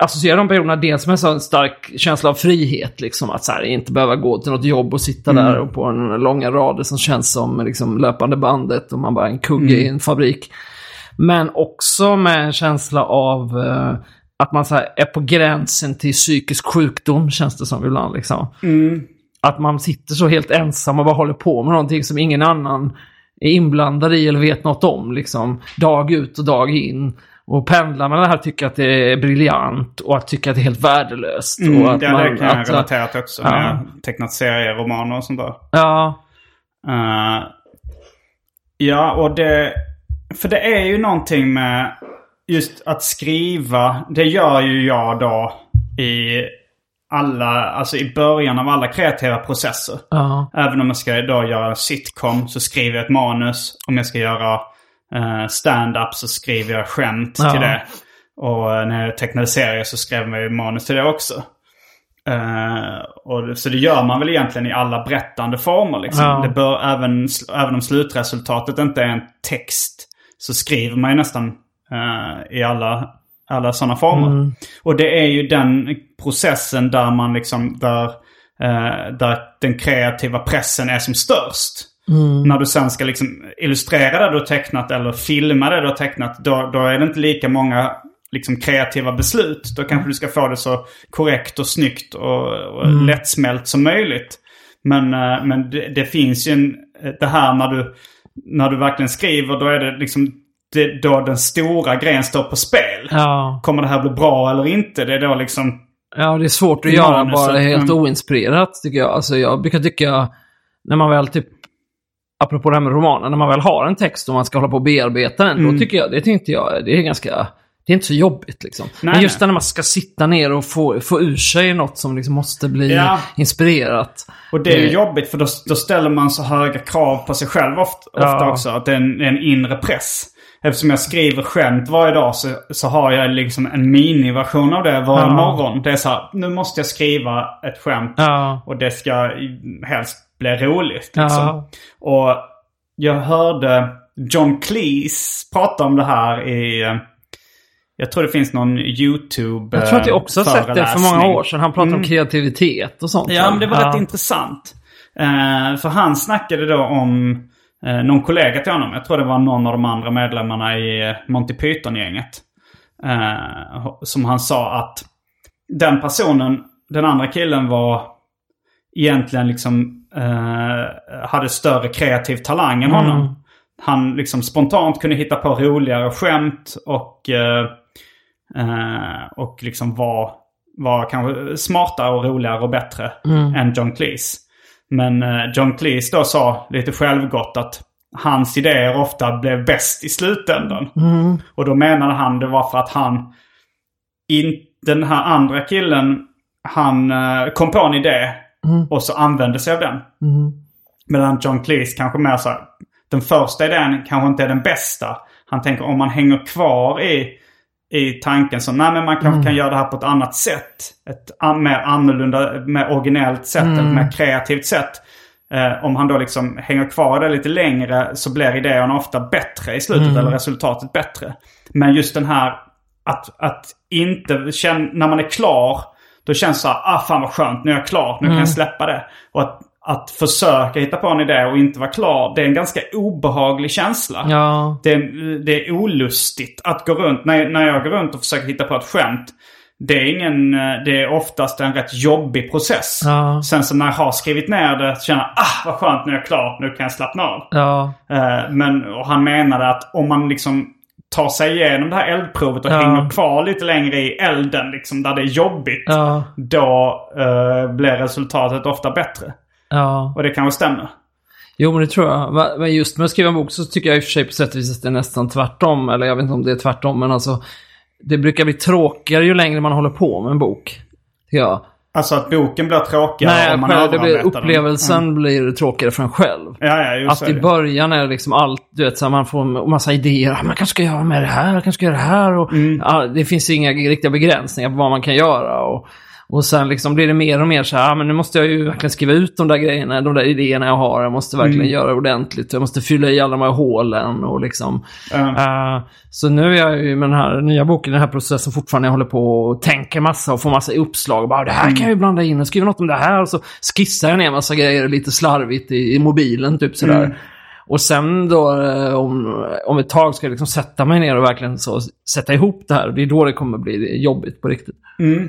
associerar de perioderna dels med en stark känsla av frihet, liksom att så här, inte behöva gå till något jobb och sitta där och på en långa rader som känns som liksom, löpande bandet och man bara är en kugge i en fabrik. Men också med en känsla av eh, att man så här, är på gränsen till psykisk sjukdom, känns det som ibland. Liksom. Mm. Att man sitter så helt ensam och bara håller på med någonting som ingen annan är inblandad i eller vet något om. Liksom, dag ut och dag in. Och pendlar med det här tycker att det är briljant och att tycka att det är helt värdelöst. Mm. och att ja, det kan jag att- relatera till också. Ja. Jag tecknat serieromaner och sånt där. Ja, Eh, ja, och det... För det är ju någonting med just att skriva. Det gör ju jag då i alla, alltså i början av alla kreativa processer. ja, Även om jag ska då göra sitcom så skriver jag ett manus. Om jag ska göra eh, stand-up så skriver jag skämt Ja. till det. Och eh, när jag tecknade serier så skrev jag ju manus till det också. Eh, och, så det gör man väl egentligen i alla berättande former. Liksom. Ja. Det bör, även, även om slutresultatet inte är en text så skriver man ju nästan eh, i alla, alla sådana former. Mm. Och det är ju den processen där man liksom, där, eh, där den kreativa pressen är som störst. När du sen ska liksom illustrera det du har tecknat eller filma det du har tecknat, då, då är det inte lika många liksom kreativa beslut. Då kanske du ska få det så korrekt och snyggt och, och lättsmält som möjligt. Men, eh, men det, det finns ju en, det här när du, när du verkligen skriver, då är det liksom det, då den stora grejen står på spel. ja. Kommer det här bli bra eller inte? Det är då liksom... Ja, det är svårt att göra bara helt mm. oinspirerat tycker jag. Alltså jag brukar tycka, när man väl typ, apropå det här med romanen, när man väl har en text och man ska hålla på och bearbeta den, Mm. då tycker jag, det tycker jag, det är ganska, det är inte så jobbigt liksom. Nej, Men just nej. när man ska sitta ner och få, få ur sig något som liksom måste bli Ja. inspirerat. Och det är ju Det- jobbigt för då, då ställer man så höga krav på sig själv ofta, ofta Ja. också. Att det är en, en inre press. Eftersom jag skriver skämt varje dag så, så har jag liksom en miniversion av det varje Ja. morgon. Det är så här, nu måste jag skriva ett skämt. Ja. Och det ska helst bli roligt. Liksom. Ja. Och jag hörde John Cleese prata om det här i... Jag tror det finns någon YouTube Jag tror att jag också har sett det för många år sedan. Han pratade om kreativitet och sånt. Mm. Ja, men det var ja. rätt intressant. Eh, för han snackade då om eh, någon kollega till honom. Jag tror det var någon av de andra medlemmarna i Monty Python-gänget. Eh, som han sa att den personen, den andra killen var egentligen liksom eh, hade större kreativ talang än honom. Han liksom spontant kunde hitta på roligare skämt och, eh, eh, och liksom var, var kanske smartare och roligare och bättre än John Cleese. Men eh, John Cleese då sa lite självgott att hans idéer ofta blev bäst i slutändan. Och då menade han det var för att han, in, den här andra killen, han eh, kom på en idé och så använde sig av den. Medan John Cleese kanske mer så här, den första idén kanske inte är den bästa. Han tänker om man hänger kvar i i tanken som nej men man kanske kan göra det här på ett annat sätt. Ett an- mer annorlunda, mer originellt sätt, eller mer kreativt sätt. Eh, om han då liksom hänger kvar där lite längre så blir idéerna ofta bättre i slutet eller resultatet bättre. Men just den här att, att inte känna, när man är klar, då känns det så här, ah fan vad skönt, nu är jag klar, nu kan jag släppa det. Och att, att försöka hitta på en idé och inte vara klar, det är en ganska obehaglig känsla. Ja. Det, det är olustigt att gå runt, när, när jag går runt och försöker hitta på ett skämt. Det är, ingen, eh, det är oftast en rätt jobbig process. Ja. Sen så när jag har skrivit ner det så känner jag ah vad skönt nu är jag klar, nu kan jag slappna av. Ja. Eh, Men och han menade att om man liksom tar sig igenom det här eldprovet och Ja. hänger kvar lite längre i elden, liksom där det är jobbigt. Ja. Då eh, blir resultatet ofta bättre. Ja. Och det kanske stämmer. Jo, men det tror jag. Men just med att skriva en bok så tycker jag i och för sig på sätt och vis att det är nästan tvärtom. Eller jag vet inte om det är tvärtom, men alltså. Det brukar bli tråkigare ju längre man håller på med en bok. Jag. Alltså att boken blir tråkigare Nej, om man själv, det blir, upplevelsen Mm. blir tråkigare för en själv. Ja, ja, Att i det. början är det liksom allt, du vet, så här, man får massa idéer. Ah, Man kanske ska göra med det här, man kanske ska göra det här. Och, Mm. ja, det finns inga riktiga begränsningar på vad man kan göra. Och, och sen liksom blir det mer och mer så här, ah, men nu måste jag ju verkligen skriva ut de där grejerna, de där idéerna jag har. Jag måste verkligen Mm. göra ordentligt. Jag måste fylla i alla de här hålen och liksom. Ja. Eh, så nu är jag ju med den här nya boken, den här processen fortfarande, jag håller på och tänker massa och får massa uppslag. Och bara, det här kan jag ju blanda in och skriva något om det här. Och så skissar jag ner massa grejer lite slarvigt i, i mobilen, typ sådär. Mm. Och sen då eh, om, om ett tag ska jag liksom sätta mig ner och verkligen så sätta ihop det här. Det är då det kommer bli jobbigt på riktigt. Mm.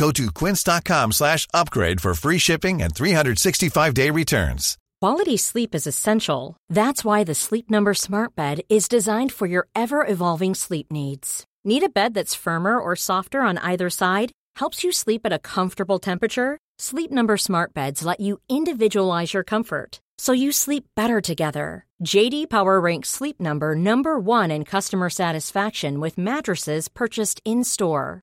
Go to quince.com slash upgrade for free shipping and 365-day returns. Quality sleep is essential. That's why the Sleep Number Smart Bed is designed for your ever evolving sleep needs. Need a bed that's firmer or softer on either side? Helps you sleep at a comfortable temperature? Sleep Number Smart Beds let you individualize your comfort so you sleep better together. JD Power ranks Sleep Number number 1 in customer satisfaction with mattresses purchased in-store.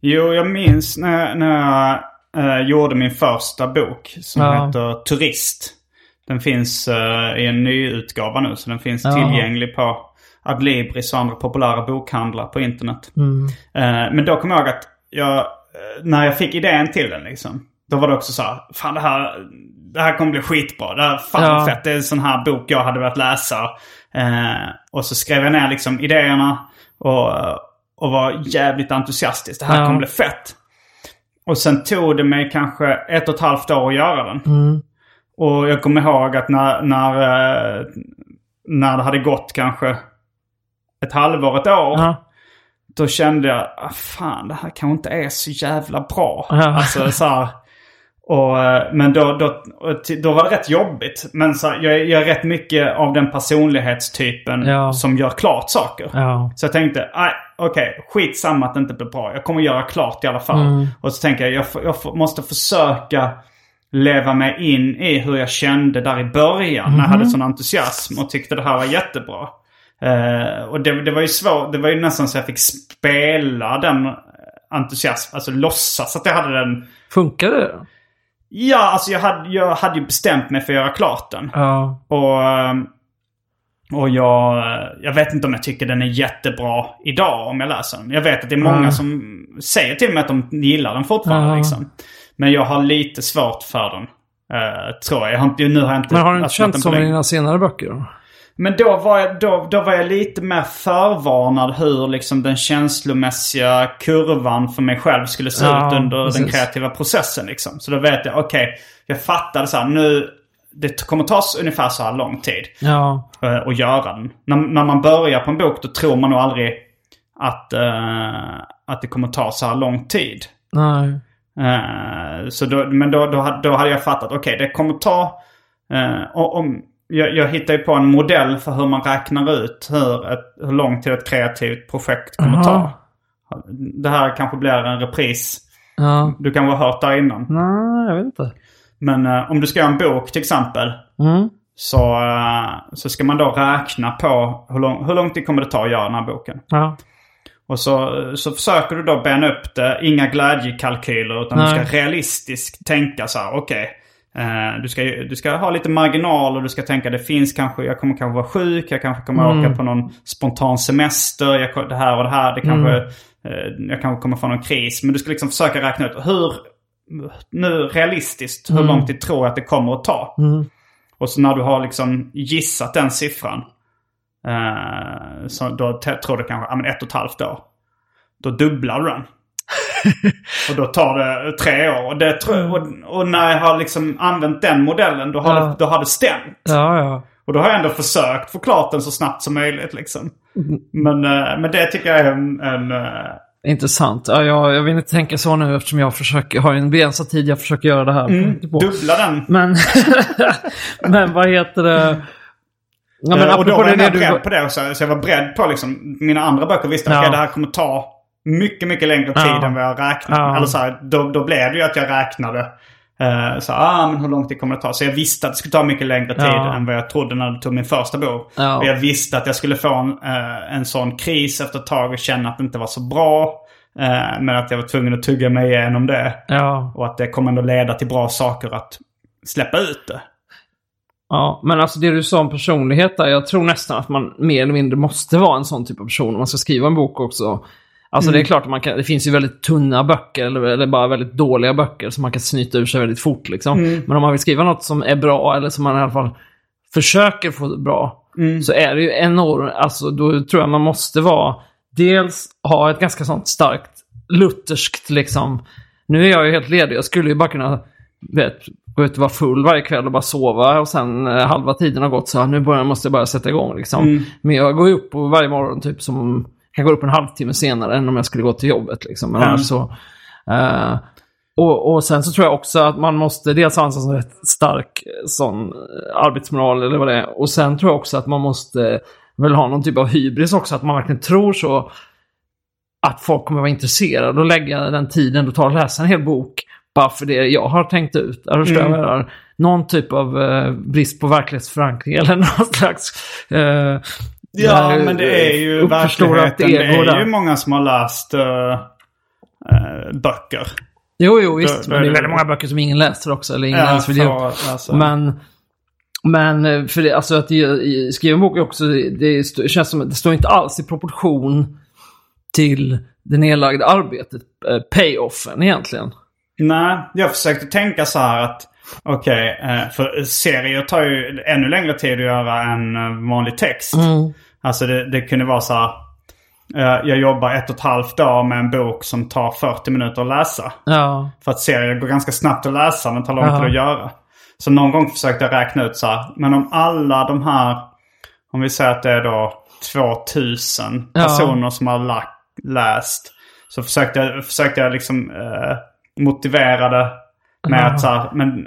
Jo, jag minns när, när jag eh, gjorde min första bok som Ja. heter Turist. Den finns eh, i en ny utgåva nu, så den finns Ja. tillgänglig på Adlibris och andra populära bokhandlar på internet. Mm. Eh, men då kommer jag ihåg att jag, eh, när jag fick idén till den liksom. Då var det också så här, fan det här, det här kommer bli skitbra. Det här, fan Ja. fett, det är en sån här bok jag hade velat läsa. Eh, och så skrev jag ner liksom idéerna och, och var jävligt entusiastisk. Det här Ja. kommer bli fett. Och sen tog det mig kanske ett och ett halvt år att göra den. Mm. Och jag kommer ihåg att när, när, eh, när det hade gått kanske ett halvår, ett år. Ja. Då kände jag, ah, fan det här kanske inte är så jävla bra. Ja. Alltså så här, och, eh, men då, då, då var det rätt jobbigt. Men så jag, jag är rätt mycket av den personlighetstypen Ja. som gör klart saker. Ja. Så jag tänkte, nej okej, skitsamma att det inte blir bra. Jag kommer göra klart i alla fall. Mm. Och så tänker jag, jag, jag måste försöka leva mig in i hur jag kände där i början. När jag hade sån entusiasm och tyckte det här var jättebra. Eh, och det, det var ju svårt, det var ju nästan så jag fick spela den entusiasm, alltså låtsas att jag hade den. Funkar det? Ja, alltså jag hade, jag hade ju bestämt mig för att göra klart den. Ja. Och, ehm, Och jag, jag vet inte om jag tycker den är jättebra idag om jag läser den. Jag vet att det är många Mm. som säger till mig att de gillar den fortfarande. Ja. Liksom. Men jag har lite svårt för den. eh, tror jag. jag har inte, nu har jag inte Men har inte den så på med länge. dina senare böcker? Men då var, jag, då, då var jag lite mer förvarnad hur liksom den känslomässiga kurvan för mig själv skulle se Ja, ut under den precis. kreativa processen. Liksom. Så då vet jag, okej, jag fattade så här, nu, det kommer ta ungefär så här lång tid Ja. eh, att göra den. När, när man börjar på en bok då tror man nog aldrig att, eh, att det kommer ta så här lång tid. Nej. Eh, så då, men då, då, hade- då hade jag fattat, okej det kommer ta... om, jag, jag hittar ju på en modell för hur man räknar ut hur, ett, hur lång tid ett kreativt projekt kommer Aha. ta. Det här kanske blir en repris. Ja. Du kan ha hört där innan. Nej, jag vet inte. Men eh, om du ska göra en bok till exempel. Mm. Så, eh, så ska man då räkna på hur lång, hur lång tid kommer det ta att göra den här boken. Ja. Och så, så försöker du då bena upp det. Inga glädjekalkyler utan Nej. du ska realistiskt tänka så här. Okej. Eh, du, ska, du ska ha lite marginal och du ska tänka det finns kanske, jag kommer kanske vara sjuk, jag kanske kommer Mm. åka på någon spontan semester, jag, det här och det här, det kanske, Mm. eh, jag kanske kommer få någon kris. Men du ska liksom försöka räkna ut hur, nu realistiskt, hur Mm. lång tid tror att det kommer att ta? Mm. Och så när du har liksom gissat den siffran. Eh, så då tror du kanske, ja men ett och ett halvt år. Då dubblar du den. och då tar det tre år. Och, det, och, och när jag har liksom använt den modellen då har, Ja. det, då har det stämt. Ja, ja. Och då har jag ändå försökt få klart den så snabbt som möjligt liksom. Mm. Men, eh, men det tycker jag är en... en eh, Intressant. Ja, jag, jag vill inte tänka så nu eftersom jag försöker, har en begränsad tid jag försöker göra det här på. dubbla den. Men, men vad heter det? Ja, men Eh, och då var jag det du... beredd på det. Så, så jag var beredd på liksom, mina andra böcker visste Ja. att det här kommer ta mycket, mycket längre tid Ja. än vad jag räknade. Ja. Eller så här, då, då blev det ju att jag räknade. Uh, så ah, men hur lång tid kommer det ta? Så jag visste att det skulle ta mycket längre tid Ja. än vad jag trodde när det tog min första bok. Ja. Och jag visste att jag skulle få en, eh, en sån kris efter ett tag och känna att det inte var så bra. Eh, men att jag var tvungen att tugga mig igenom det. Ja, Och att det kommer ändå leda till bra saker att släppa ut det. ja, men alltså det du sa om personlighet där, jag tror nästan att man mer eller mindre måste vara en sån typ av person om man ska skriva en bok också. Alltså det är klart att man kan, det finns ju väldigt tunna böcker eller, eller bara väldigt dåliga böcker som man kan snyta ur sig väldigt fort liksom. Men om man vill skriva något som är bra eller som man i alla fall försöker få bra. Så är det ju enormt, alltså då tror jag man måste vara, dels ha ett ganska sånt starkt lutherskt liksom. Nu är jag ju helt ledig, jag skulle ju bara kunna vet, gå ut och vara full varje kväll och bara sova och sen eh, halva tiden har gått så här, nu börjar, måste jag bara sätta igång liksom. Men jag går ju upp varje morgon typ som, kan gå upp en halvtimme senare än om jag skulle gå till jobbet liksom. Men Mm. så, eh, och, och sen så tror jag också att man måste dels ha en sån rätt stark eh, sån eh, arbetsmoral eller vad det är. Och sen tror jag också att man måste väl ha någon typ av hybris också, att man verkligen tror så att folk kommer vara intresserade och lägga den tiden och ta och läsa en hel bok bara för det jag har tänkt ut. Jag förstår Mm. jag. Någon typ av eh, brist på verklighetsförankring eller någon slags... Eh, Ja, eh, men det är ju verkligheten. Det är där. ju många som har läst uh, uh, böcker. Jo, jo, visst. Då- men är det är det- väldigt många böcker som ingen läser också, eller ingen Ja, ens vill läsa. Men, men för det, alltså att skriva en bok är också, det st- känns som att det står inte alls i proportion till det nedlagda arbetet, eh, payoffen egentligen. Nej, jag försökte tänka så här att okej, eh, för serier tar ju ännu längre tid att göra än vanlig text. Alltså det, det kunde vara så här. eh, jag jobbar ett och ett halvt år med en bok som tar 40 minuter att läsa. Ja, För att serier går ganska snabbt att läsa men tar lång tid att göra. Så någon gång försökte jag räkna ut så här. Men om alla de här, om vi säger att det är då 2000 Ja. personer som har lagt, läst. Så försökte jag, försökte jag liksom eh, motivera det med Ja. att så här, men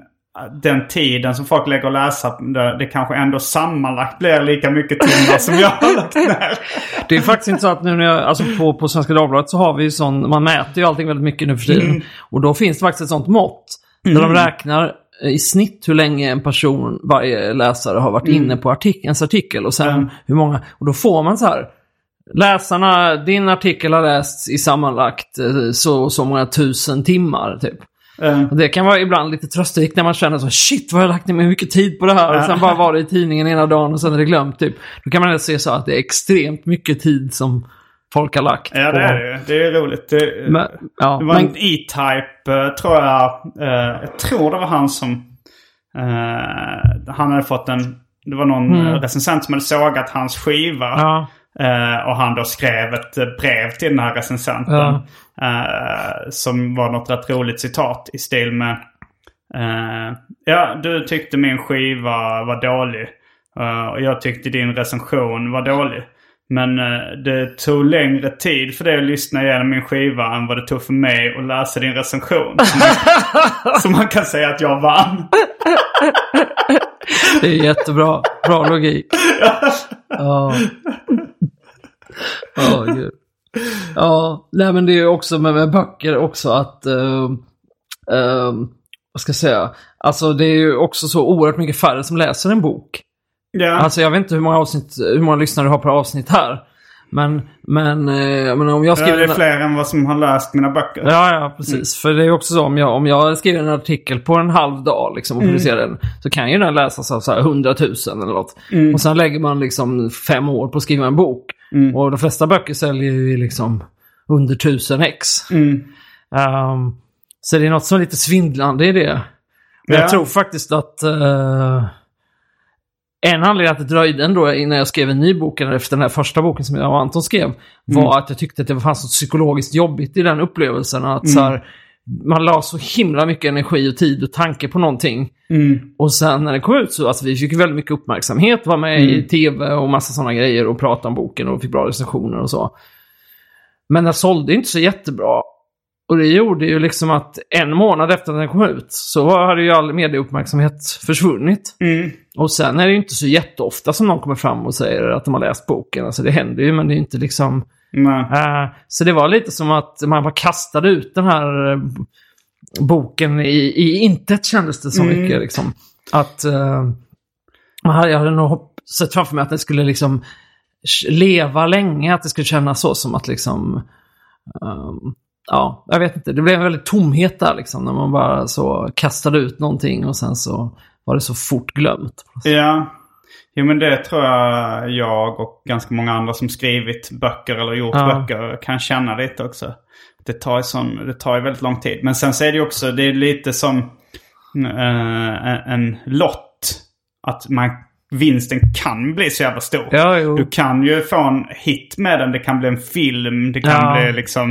den tiden som folk lägger att läsa, det, kanske ändå sammanlagt blir lika mycket timmar som jag har lagt ner. det är faktiskt inte så att nu när jag, alltså på, på Svenska Dagbladet så har vi ju sån, man mäter ju allting väldigt mycket nu för tiden. Mm. Och då finns det faktiskt ett sånt mått. Där de räknar eh, i snitt hur länge en person, varje läsare, har varit inne på artikelns artikel. Och sen Mm. hur många, och då får man så här. Läsarna, din artikel har lästs i sammanlagt eh, så och så många tusen timmar typ. Och det kan vara ibland lite trösterikt när man känner så shit vad har jag lagt ner mycket tid på det här. Och sen bara var det i tidningen ena dagen och sen är det glömt typ. Då kan man se så att det är extremt mycket tid som folk har lagt Ja, på. det är det ju. Det är roligt. Det, Men, ja, det var men, en E-Type, eh, tror jag. eh, jag tror det var han som... eh, han hade fått en... Det var någon mm. recensent som hade sågat hans skiva. ja, och han då skrev ett eh, brev till den här recensenten. Ja. eh, som var något rätt roligt citat i stil med... eh, ja, du tyckte min skiva var dålig. eh, och jag tyckte din recension var dålig. Men eh, det tog längre tid för dig att lyssna igenom min skiva än vad det tog för mig att läsa din recension. Så man, så man kan säga att jag vann. det är jättebra. Bra logik. Ja. Ja, gud. Ja, nej men det är ju också med, med böcker också att... Uh, vad ska jag säga? Alltså det är ju också så oerhört mycket färre som läser en bok. Ja. Alltså jag vet inte hur många, avsnitt, hur många lyssnare du har per avsnitt här. Men, men, eh, menar, om jag Ja, skriver... det är fler än vad som har läst mina böcker. Ja, ja, precis. För det är också så om jag, om jag skriver en artikel på en halv dag liksom, och publicerar den. Så kan ju den läsas av så här 100 000 eller något. Och sen lägger man liksom fem år på att skriva en bok. Och de flesta böcker säljer ju liksom under 1000 ex. Mm. Ehm, så det är något som är lite svindlande i det. Men Ja. jag tror faktiskt att eh, en anledning att det dröjde ändå innan jag skrev en ny bok, eller efter den här första boken som jag och Anton skrev, var att jag tyckte att det fanns något psykologiskt jobbigt i den upplevelsen. Att så här, man la så himla mycket energi och tid och tanke på någonting. Mm. Och sen när det kom ut så, alltså vi fick väldigt mycket uppmärksamhet, var med i tv och massa sådana grejer och pratade om boken och fick bra recensioner och så. Men den sålde inte så jättebra. Och det gjorde ju liksom att en månad efter att den kom ut så hade ju all medieuppmärksamhet försvunnit. Mm. Och sen är det ju inte så jätteofta som någon kommer fram och säger att de har läst boken. Alltså det händer ju men det är inte liksom... Eh, så det var lite som att man bara kastade ut den här eh, boken i, i intet kändes det så mycket. Liksom. Att man hade, jag hade nog hopp, sett framför mig att den skulle liksom leva länge. Att det skulle kännas så som att liksom... ehm, ja, jag vet inte. Det blev en väldigt tomhet där liksom. När man bara så kastade ut någonting och sen så var det så fort glömt. Ja. Jo men det tror jag jag och ganska många andra som skrivit böcker eller gjort Ja. böcker kan känna lite också. Det tar sån, det tar ju väldigt lång tid. Men sen så är det ju också, det är lite som eh, en, lott. Att man, vinsten kan bli så jävla stor. Ja. Du kan ju få en hit med den. Det kan bli en film. Det kan Ja. bli liksom...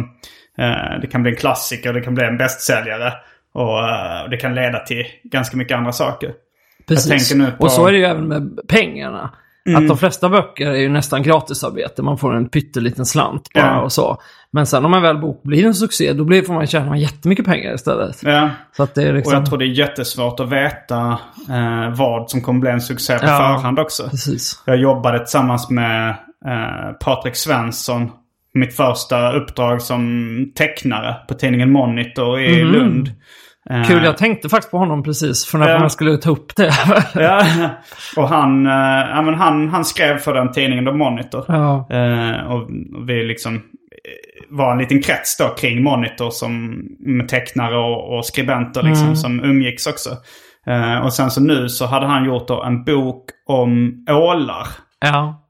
eh, det kan bli en klassiker. Det kan bli en bästsäljare. Och eh, det kan leda till ganska mycket andra saker. Precis. tänker nu på- Och så är det ju även med pengarna. Att de flesta böcker är ju nästan gratisarbete. Man får en pytteliten slant bara Ja. och så. Men sen om en väl bok blir en succé, då blir, får man tjäna jättemycket pengar istället. Ja. Så att det är Och liksom... jag tror det är jättesvårt att veta eh, vad som kommer bli en succé på Ja. förhand också. Precis. Jag jobbade tillsammans med eh, Patrik Svensson. Mitt första uppdrag som tecknare på tidningen Monitor i Lund. Eh, Kul, jag tänkte faktiskt på honom precis. För när Ja. man skulle ta upp det. ja, och han, eh, ja, men han, han skrev för den tidningen då, Monitor. ja. Eh, och vi liksom var en liten krets då kring Monitor som med tecknare och, och skribenter liksom som umgicks också. Och sen så nu så hade han gjort då en bok om ålar. ja.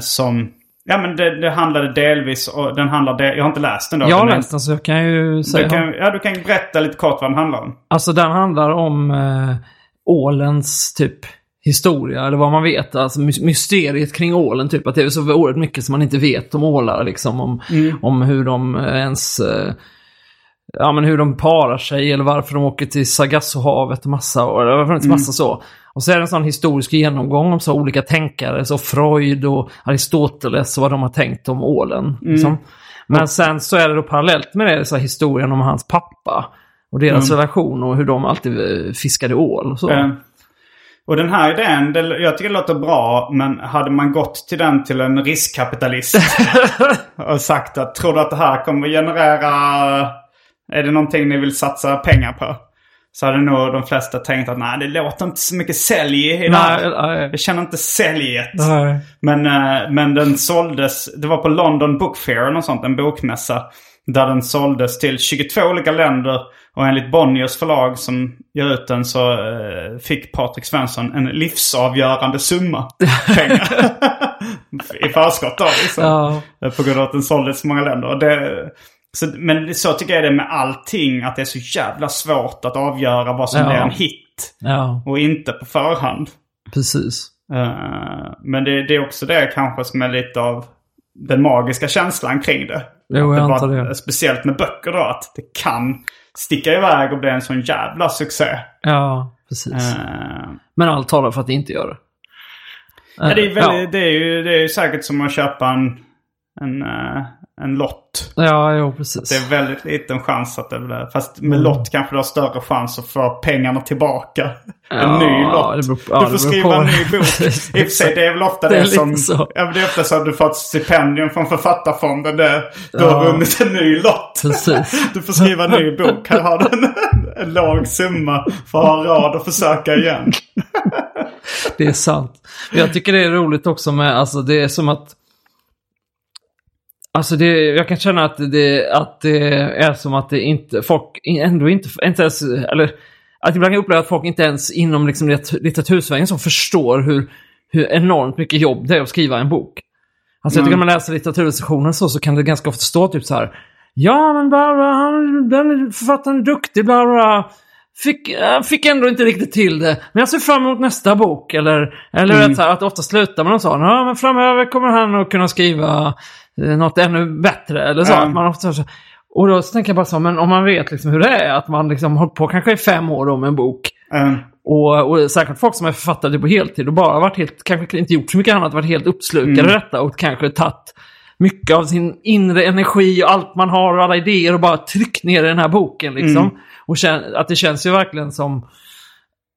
Som, ja men det, det handlade delvis, och den handlar, del, jag har inte läst den då. Jag har läst den så jag kan ju säga. du kan, ja, du kan berätta lite kort vad den handlar om. Alltså den handlar om eh, ålens typ historia, eller vad man vet. Alltså my- mysteriet kring ålen, typ. Att det är så oerhört mycket som man inte vet om ålar, liksom. Om, om hur de eh, ens... Eh, ja, men hur de parar sig eller varför de åker till Sargassohavet och massa, och det har funnits massa så. Och så är det en sån historisk genomgång om så olika tänkare, så Freud och Aristoteles och vad de har tänkt om ålen. Liksom. Men sen så är det då parallellt med det så här, historien om hans pappa. Och deras relation och hur de alltid eh, fiskade ål och så. Eh, och den här idén, det, jag tycker det låter bra, men hade man gått till den till en riskkapitalist och sagt att tror du att det här kommer generera, är det någonting ni vill satsa pengar på? Så hade nog de flesta tänkt att nej, det låter inte så mycket sälj i. Nej, nej, Jag känner inte säljet. nej. Men, eh, men den såldes, det var på London Book Fair eller något sånt, en bokmässa. Där den såldes till 22 olika länder. Och enligt Bonniers förlag som ger ut den så eh, fick Patrik Svensson en livsavgörande summa pengar. I förskott då liksom. Ja. På grund av att den såldes i så många länder. Och det, så, men så tycker jag det är med allting. Att det är så jävla svårt att avgöra vad som Ja. blir en hit. Ja, Och inte på förhand. precis. Eh, men det, det är också det kanske som är lite av den magiska känslan kring det. Jo, jag det antar bara- det. Speciellt med böcker då. Att det kan sticka iväg och bli en sån jävla succé. Ja, precis. Eh, Men allt talar för att det inte gör det. ja, det, är ja. väldigt, det, är ju, det är ju säkert som att köpa en, en, eh, en lott. Ja, jo, precis. Det är väldigt liten chans att det blir... Fast med lott kanske du har större chans att få pengarna tillbaka. en Ja, ny lott. beror ja, du får skriva en ny bok. I och för sig, det är väl ofta Det det, som... så. Ja, det är ofta så att du får ett stipendium från Författarfonden. Det, du har Ja. vunnit en ny lott. Precis. Du får skriva en ny bok. Här har du en, en låg summa för att ha råd att försöka igen. Det är sant. Jag tycker det är roligt också med, alltså det är som att Alltså det, jag kan känna att det, att det är som att det inte, folk ändå inte, inte ens, eller att ibland kan jag uppleva att folk inte ens inom liksom litt- litteratursvängen så förstår hur, hur enormt mycket jobb det är att skriva en bok. Alltså jag tycker när man läser litteraturrecensioner så, så kan det ganska ofta stå typ så här. Ja men bla, han, den författaren är duktig, bla. Fick, fick ändå inte riktigt till det. Men jag ser fram emot nästa bok. Eller, eller Mm. vet, så här, att ofta slutar med någon sån. Ja men framöver kommer han att kunna skriva något ännu bättre. Eller så. Ja. Att man ofta, så, och då så tänker jag bara så, men om man vet liksom hur det är. Att man liksom hållit på kanske i fem år om en bok. Eh, Och, och säkert folk som är författare på heltid och bara varit helt, kanske inte gjort så mycket annat, varit helt uppslukade Mm. i detta och kanske tagit mycket av sin inre energi och allt man har och alla idéer och bara tryckt ner i den här boken liksom. Mm. Och att det känns ju verkligen som,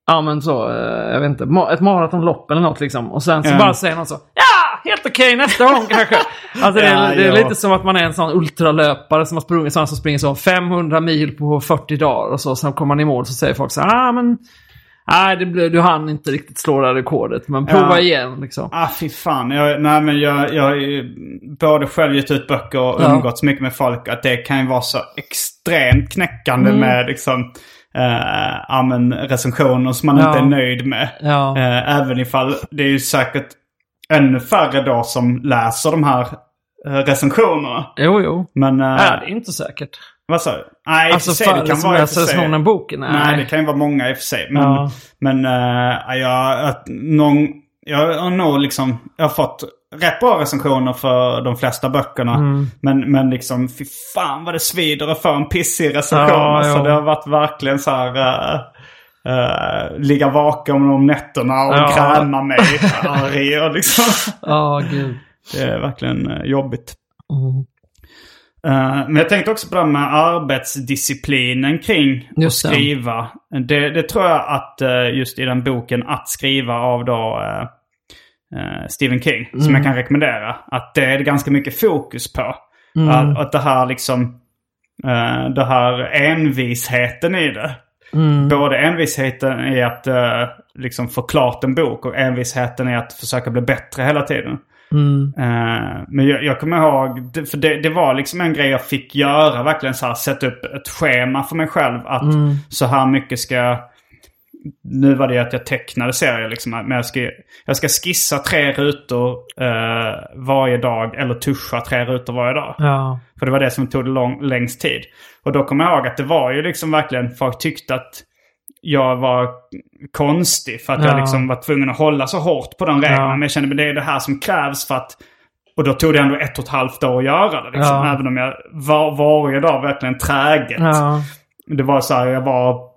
ja men så, eh, jag vet inte, ett maratonlopp eller något liksom. Och sen så Ja. bara säger någon så, ja, helt okej nästa gång kanske. Alltså det, Ja, är, det är ja. lite som att man är en sån ultralöpare som har sprungit, sån som springer så 500 mil på 40 dagar och så. Sen kommer man i mål så säger folk så här, ah men Nej, det blev, du hann inte riktigt slå det här rekordet. Men prova Ja. igen liksom. Ah, fy fan. Jag, nej, men jag, jag har ju både själv gett ut böcker och Ja. umgåtts mycket med folk. Att det kan ju vara så extremt knäckande Mm. med liksom, eh, recensioner som man Ja. inte är nöjd med. Ja. Eh, även ifall det är ju säkert ännu färre då som läser de här eh, recensionerna. Jo, jo. Men... eh, Nej, det är inte säkert. Vad sa du? Nej, Alltså för sig, färre som i och läser recensionen boken? Nej. Nej. det kan ju vara många i och för sig. Men, Ja. men uh, jag, att någon, jag har nog liksom, jag har fått rätt bra recensioner för de flesta böckerna. Mm. Men, men liksom, fy fan vad det svider att få en pissig recension. Ja, alltså, det har varit verkligen så här, uh, uh, ligga vaken om nätterna och Ja. gräma mig arg och liksom. Ja, gud. Det är verkligen eh, jobbigt. Mm. Eh, men jag tänkte också på det här med arbetsdisciplinen kring att det. skriva. Det, det tror jag att eh, just i den boken Att skriva av då eh, Stephen King, som Mm. jag kan rekommendera, att det är ganska mycket fokus på. Mm. Att, att det här liksom, uh, det här envisheten i det. Mm. Både envisheten i att eh, liksom få klart en bok och envisheten i att försöka bli bättre hela tiden. Mm. Eh, men jag, jag kommer ihåg, för det, det var liksom en grej jag fick göra. Verkligen så här, sätta upp ett schema för mig själv. Att Mm. så här mycket ska jag... Nu var det ju att jag tecknade serier liksom. Men jag ska, jag ska skissa tre rutor eh, varje dag. Eller tuscha tre rutor varje dag. Ja. För det var det som tog lång, längst tid. Och då kommer jag ihåg att det var ju liksom verkligen, folk tyckte att jag var konstig. För att jag Ja. liksom var tvungen att hålla så hårt på de reglerna. Ja. Men jag kände att det är det här som krävs för att... Och då tog det ändå ett och ett halvt år att göra det. Liksom. Även om jag var, varje dag verkligen träget. Det var så här, jag var...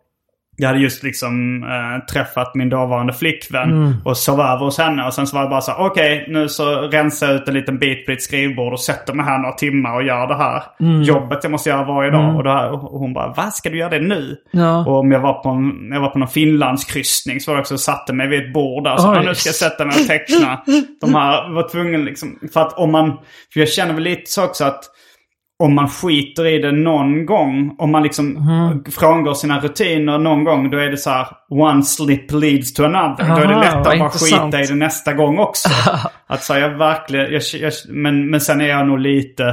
Jag hade just liksom eh, träffat min dåvarande flickvän Mm. och sov över hos henne. Och sen så var det bara så här, okej nu så rensar jag ut en liten bit på ditt skrivbord och sätter mig här några timmar och gör det här jobbet jag måste göra varje dag. Och, då, och hon bara, vad ska du göra det nu? Ja. Och om jag var på en, jag var på någon Finlandskryssning så var det också, satte mig vid ett bord där. Så Oj. "Ja, nu ska jag sätta mig och teckna. De här var tvungen liksom, för att om man, för jag känner väl lite så också att om man skiter i det någon gång, om man liksom Mhm. frångår sina rutiner någon gång, då är det så här one slip leads to another. då är det Aha, lättare att bara intressant. skita i det nästa gång också. att säga verkligen, jag, jag, men, men sen är jag nog lite,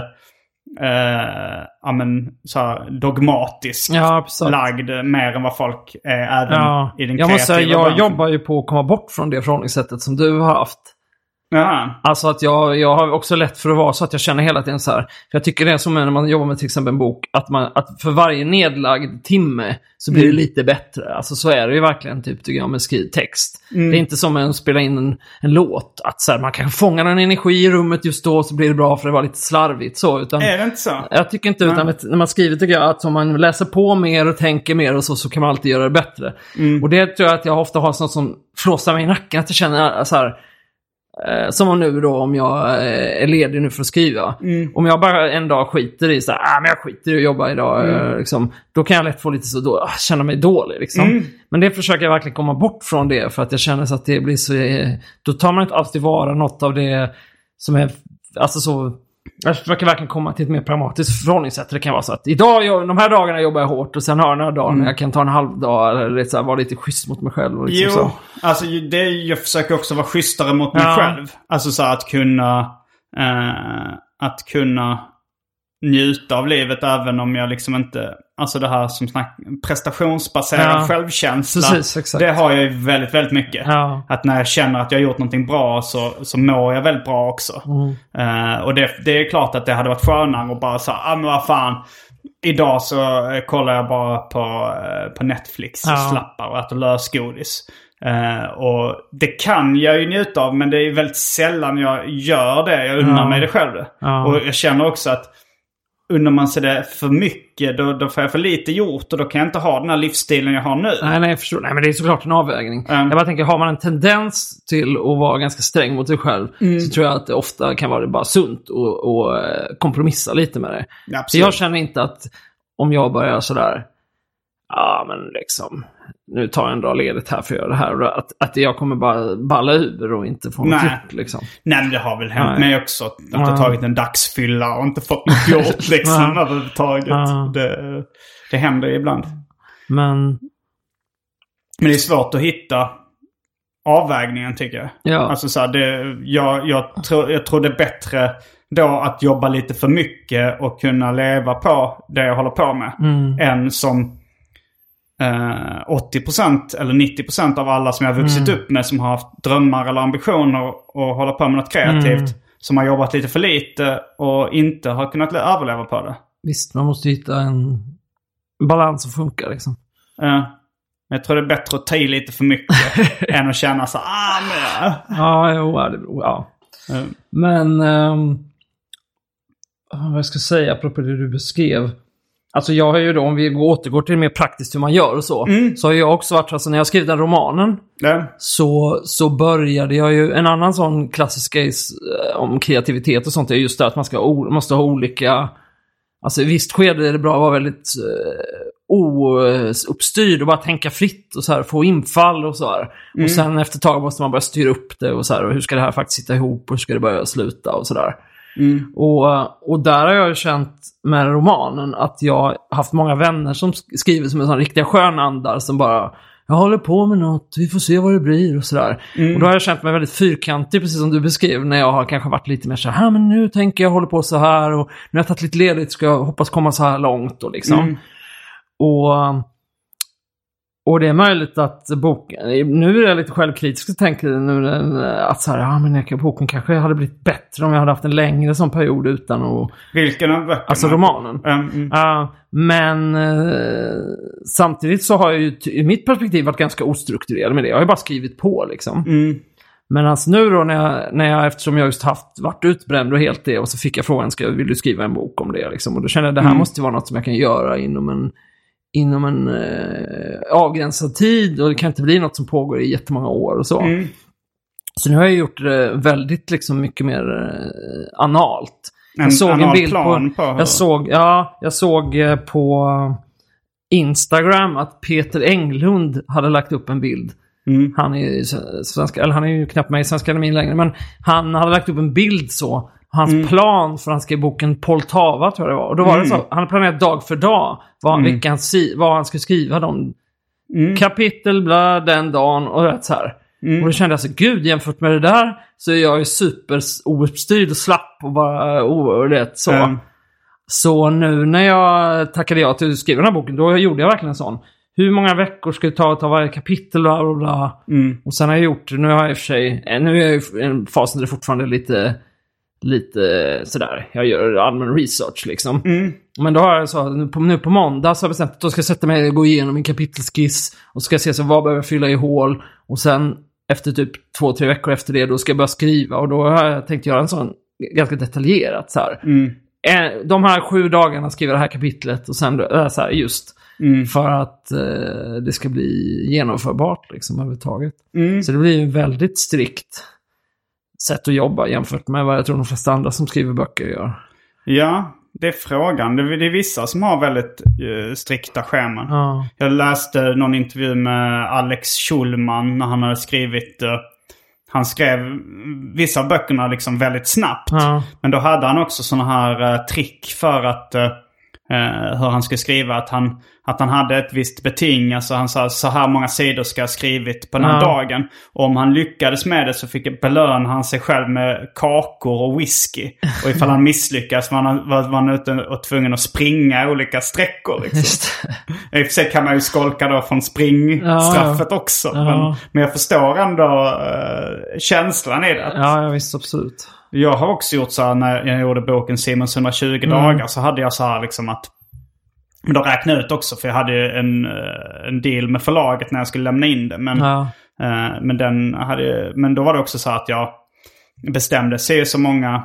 eh, ja, men, så här, dogmatiskt Ja, lagd mer än vad folk är även Ja, i den jag måste säga, kreativa jag branschen. jobbar ju på att komma bort från det förhållningssättet som du har haft. Jaha. Alltså att jag, jag har också lätt för att vara så att jag känner hela tiden så här. För jag tycker det är som när man jobbar med till exempel en bok, att, man, att för varje nedlagd timme så blir det lite bättre. Alltså så är det ju verkligen typ, tycker jag, med skriv text. Det är inte som att spela in en, en låt, att så här, man kan fånga en energi i rummet just då så blir det bra för det var lite slarvigt så. Utan, Är det inte så? jag tycker inte, utan att när man skriver tycker jag att om man läser på mer och tänker mer och så, så kan man alltid göra det bättre. Och det tror jag att jag ofta har sånt som flåsar mig i nacken, att jag känner så här, som nu då om jag eh, är ledig nu för att skriva. Om jag bara en dag skiter i så här, ah, men jag skiter i att jobba idag, eh, liksom, då kan jag lätt få lite så, då, ah, känna mig dålig. Liksom. Men det försöker jag verkligen komma bort från det, för att jag känner så att det blir så, eh, då tar man inte alls tillvara något av det som är, alltså så, jag försöker verkligen komma till ett mer pragmatiskt förhållningssätt. Det kan vara så att idag, de här dagarna jobbar jag hårt och sen har jag några dagar när jag kan ta en halv dag eller lite så här, vara lite schysst mot mig själv. Och liksom Jo, så. alltså det, jag försöker också vara schysstare mot mig Ja. själv. Alltså så att kunna, eh, att kunna njuta av livet även om jag liksom inte, alltså det här som snack, prestationsbaserad Ja. självkänsla. Precis, exakt. Det har jag ju väldigt, väldigt mycket. Ja. Att när jag känner att jag har gjort någonting bra så, så mår jag väldigt bra också. Mm. Eh, och det, det är klart att det hade varit skönare att bara säga, ah men vad fan. Idag så eh, kollar jag bara på, eh, på Netflix och Ja. slappar och äter lösgodis. Eh, och det kan jag ju njuta av men det är väldigt sällan jag gör det. Jag unnar Ja. mig det själv. Och jag känner också att unnar man sig det för mycket då, då får jag för lite gjort och då kan jag inte ha den här livsstilen jag har nu. Nej, nej, jag förstår. Nej, men det är såklart en avvägning. Mm. Jag bara tänker, har man en tendens till att vara ganska sträng mot sig själv Mm. så tror jag att det ofta kan vara bara sunt att och, eh, kompromissa lite med det. Så absolut. jag känner inte att om jag börjar sådär, ja men liksom, nu tar jag en dag ledigt här för att göra det här. Att, att jag kommer bara balla ur och inte få något gjort liksom. Nej men det har väl hänt Nej. mig också. Att jag har tagit en dagsfylla och inte fått något gjort liksom överhuvudtaget. Ja. Det, det händer ibland. Men, Men det är svårt att hitta avvägningen tycker jag. ja. Alltså så här, det, jag, jag, tror, jag tror det är bättre då att jobba lite för mycket och kunna leva på det jag håller på med. Mm. Än som eh, 80% eller 90% av alla som jag har vuxit Mm. upp med som har haft drömmar eller ambitioner och hålla på med något kreativt. Mm. Som har jobbat lite för lite och inte har kunnat le- överleva på det. visst, man måste hitta en balans som funkar liksom. Eh, men jag tror det är bättre att ta i lite för mycket än att känna så ah men... Ja, jo, ja, det beror, ja. Eh, Men ehm, vad jag ska säga apropå det du beskrev. Alltså jag har ju då, om vi går- återgår till det mer praktiskt hur man gör och så. Så har jag också varit, alltså när jag skrev den romanen. ja. Så, så började jag ju, en annan sån klassisk grej eh, om kreativitet och sånt är just det att man ska, måste ha olika... Alltså i visst skede är det bra att vara väldigt uh, ouppstyrd och bara tänka fritt och så här, få infall och så här. Och sen efter ett tag måste man börja styra upp det och så här, och hur ska det här faktiskt sitta ihop och hur ska det börja sluta och så där. Och, eh, och där har jag ju känt med romanen att jag haft många vänner som sk- skriver som en sån riktiga skönandar som bara jag håller på med något, vi får se vad det blir och sådär. Och då har jag känt mig väldigt fyrkantig, precis som du beskrev, när jag har kanske varit lite mer så här, men nu tänker jag hålla på så här och nu har jag tagit lite ledigt, ska jag hoppas komma så här långt och liksom. Och, och det är möjligt att boken, nu är jag lite självkritisk och tänker nu att så här, ja men boken kanske hade blivit bättre om jag hade haft en längre sån period utan att, Vilken av böckerna? alltså romanen. Mm. Ja, men eh, samtidigt så har jag ju i mitt perspektiv varit ganska ostrukturerad med det. Jag har ju bara skrivit på liksom. Mm. Men alltså nu då när jag, när jag, eftersom jag just haft, varit utbränd och helt det, och så fick jag frågan, ska, vill du skriva en bok om det liksom? Och då kände jag det här Mm. måste vara något som jag kan göra inom en, inom en eh, avgränsad tid och det kan inte bli något som pågår i jättemånga år och så. Mm. Så nu har jag gjort det väldigt liksom mycket mer eh, analt. En Jag såg en bild på... på jag, såg, ja, jag såg eh, på Instagram att Peter Englund hade lagt upp en bild. Mm. Han är svenska, eller han är ju knappt med i Svenska Akademin längre, men han hade lagt upp en bild så. Hans Mm. plan för han skrev boken Poltava tror jag det var. Och då var det så, han hade planerat dag för dag vad, Mm. si- vad han skulle skriva. De Mm. kapitel, bla, den dagen och rätt så här. Mm. Och då kände jag så, gud jämfört med det där så är jag ju super ouppstyrd och slapp och bara, oh, och det så. Mm. Så nu när jag tackade ja till att skriva den här boken, då gjorde jag verkligen en sån. Hur många veckor ska det ta att ta varje kapitel? Bla, bla, bla. Och sen har jag gjort, nu har jag i och för sig, eh, nu är jag i en fas där det fortfarande är lite, lite sådär. Jag gör allmän research liksom. Men då har jag så, nu på, nu på måndag så har jag bestämt att då ska jag sätta mig och gå igenom min kapitelskiss. Och så ska jag se så vad behöver jag fylla i hål. Och sen efter typ två, tre veckor efter det, då ska jag börja skriva. Och då har jag tänkt göra en sån ganska detaljerat så här. Eh, De här sju dagarna skriver det här kapitlet och sen äh, så här, just. För att eh, det ska bli genomförbart liksom överhuvudtaget. Så det blir ju en väldigt strikt sätt att jobba jämfört med vad jag tror de flesta andra som skriver böcker gör. Ja, det är frågan. Det, det är vissa som har väldigt eh, strikta scheman. Ja. Jag läste någon intervju med Alex Schulman när han hade skrivit... eh, han skrev vissa av böckerna liksom väldigt snabbt. Ja. Men då hade han också sådana här eh, trick för att... eh, hur han skulle skriva. Att han, att han hade ett visst beting. Alltså han sa så här många sidor ska jag ha skrivit på den här Ja. dagen. Och om han lyckades med det så fick belön han sig själv med kakor och whisky. Och ifall han misslyckades var han, var, var han ute och tvungen att springa olika sträckor. Liksom. I och för sig kan man ju skolka då från springstraffet också. Ja. Men, men jag förstår ändå eh, känslan i det. Ja, ja, visst absolut. Jag har också gjort så här när jag gjorde boken Simons 120 Mm. dagar. Så hade jag så här liksom att... Men då räknade jag ut också för jag hade ju en, eh, en deal med förlaget när jag skulle lämna in det. Men, Ja. eh, men, den hade, men då var det också så att jag bestämde sig så många...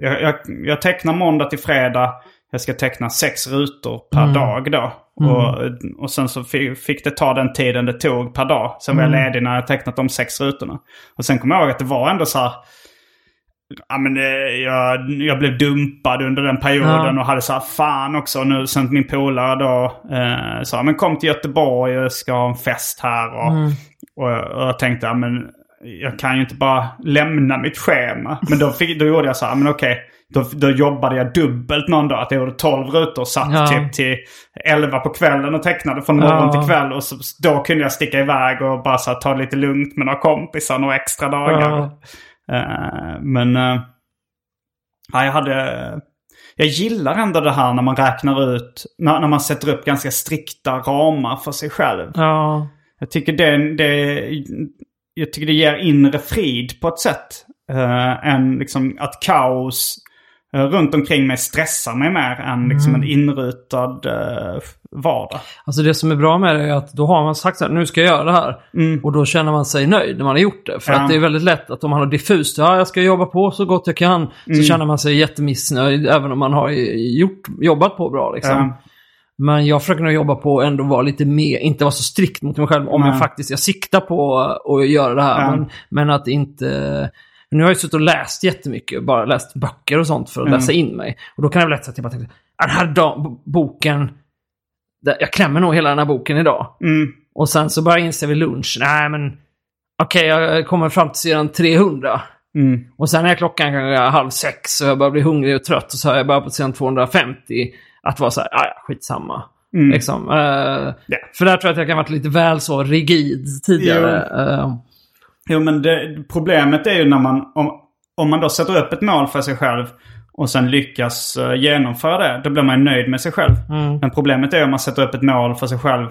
Jag, jag, jag tecknar måndag till fredag. Jag ska teckna sex rutor per dag då. Och, och sen så fick, det ta den tiden det tog per dag. Sen var jag ledig när jag tecknat de sex rutorna. Och sen kom jag ihåg att det var ändå så här... Ja, men det, jag, jag blev dumpad under den perioden Ja. och hade så här fan också. Nu sen min polare då eh, sa men kom till Göteborg jag ska ha en fest här. Och, och, jag- och jag tänkte ja, men jag kan ju inte bara lämna mitt schema. Men då, fick, då gjorde jag så här, men okej. Då, då jobbade jag dubbelt någon dag. Att jag gjorde 12 rutor och satt Ja. typ till 11 på kvällen och tecknade från morgon Ja. till kväll. Och så, då kunde jag sticka iväg och bara så här, ta det lite lugnt med några kompisar några extra dagar. Ja. Eh, men uh, ja, jag hade... Jag gillar ändå det här när man räknar ut, när, när man sätter upp ganska strikta ramar för sig själv. Ja. Jag tycker det, det, jag tycker det ger inre frid på ett sätt. Uh, än liksom att kaos eh, runt omkring mig stressar mig mer än liksom en inrutad uh, vardag. Alltså det som är bra med det är att då har man sagt så här, nu ska jag göra det här. Och då känner man sig nöjd när man har gjort det. För Mm. Ja. att det är väldigt lätt att om man har diffust, ja jag ska jobba på så gott jag kan. Mm. Så känner man sig jättemissnöjd även om man har gjort, jobbat på bra liksom. Ja. Men jag försöker nog jobba på att ändå vara lite mer, inte vara så strikt mot mig själv om Nej. jag faktiskt, jag siktar på att göra det här. Men, men att inte... Nu har jag suttit och läst jättemycket, bara läst böcker och sånt för att Mm. läsa in mig. Och då kan det vara lätt så att jag bara tänker, "Ah, den här dag, boken, jag klämmer nog hela den här boken idag. Mm. Och sen så bara inser vi lunch, nej men okej jag kommer fram till sidan 300. Mm. Och sen är klockan kanske halv sex och jag börjar bli hungrig och trött och så har jag bara på sidan 250 att vara så här, "Ah, ja skitsamma. Mm. Liksom. Eh, Ja. För där tror jag att jag kan ha varit lite väl så rigid tidigare. Eh, Jo, men det, problemet är ju när man, om, om man då sätter upp ett mål för sig själv och sen lyckas eh, genomföra det, då blir man ju nöjd med sig själv. Mm. Men problemet är om man sätter upp ett mål för sig själv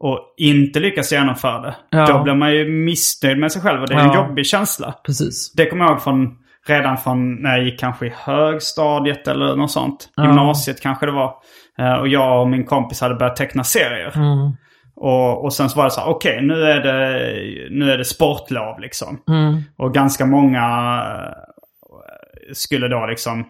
och inte lyckas genomföra det. Ja. Då blir man ju missnöjd med sig själv och det är en Ja. jobbig känsla. precis. Det kommer jag ihåg från, redan från när jag gick kanske i högstadiet eller något sånt. Ja. Gymnasiet kanske det var. Eh, Och jag och min kompis hade börjat teckna serier. Mm. Och, och sen så var det så här, okej nu, är det, nu är det sportlov liksom. Mm. Och ganska många eh, skulle då liksom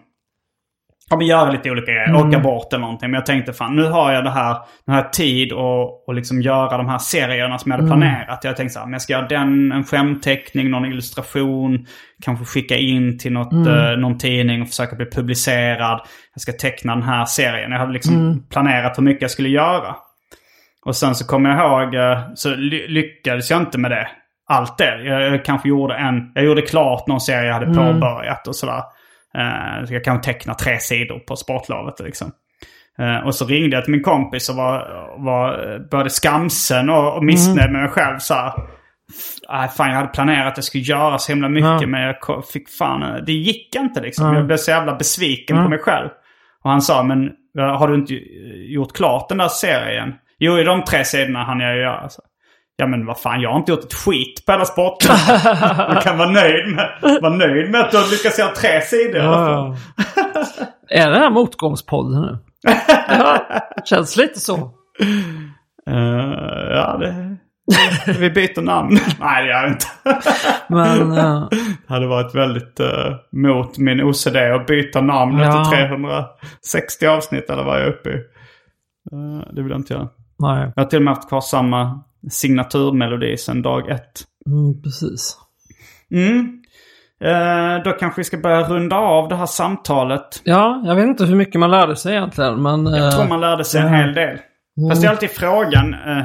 ja, men göra lite olika grejer. Mm. Åka bort eller någonting. Men jag tänkte fan nu har jag det här, den här tid och, och liksom göra de här serierna som jag Mm. hade planerat. Jag tänkte så här, men jag ska göra den, en skämteckning, någon illustration. Kanske skicka in till något, Mm. eh, någon tidning och försöka bli publicerad. Jag ska teckna den här serien. Jag hade liksom Mm. planerat hur mycket jag skulle göra. Och sen så kommer jag ihåg, eh, så ly- lyckades jag inte med det. Allt det. Jag, jag kanske gjorde en, jag gjorde klart någon serie jag hade Mm. påbörjat och sådär. Så jag kanske teckna tre sidor på sportlovet liksom. Eh, och så ringde jag till min kompis och var, var både skamsen och, och missnöjd med mig själv. Så här, "Aj, fan, jag hade planerat att jag skulle göra så himla mycket Ja. men jag fick fan, det gick inte liksom. Ja. Jag blev så jävla besviken på Ja. mig själv. Och han sa, men har du inte gjort klart den där serien? Jo, i de tre sidorna hann jag ju göra. Så. Ja men vad fan, jag har inte gjort ett skit på hela sporten. Du kan vara nöjd med, vara nöjd med att du har lyckats göra tre sidor i alla fall. Är det här motgångspodden nu? känns lite så. Eh, ja, det... Vi byter namn. Nej, det gör vi inte. Men eh, Det hade varit väldigt eh, mot min OCD att byta namn Ja. efter 360 avsnitt eller vad jag är uppe i. Eh, det vill jag inte göra. Nej, Jag har till och med haft kvar samma signaturmelodi sedan dag ett. mm, precis. Mm. Eh, då kanske vi ska börja runda av det här samtalet. Ja, jag vet inte hur mycket man lärde sig egentligen, men... Jag eh, tror man lärde sig en hel del. Fast det är alltid frågan eh,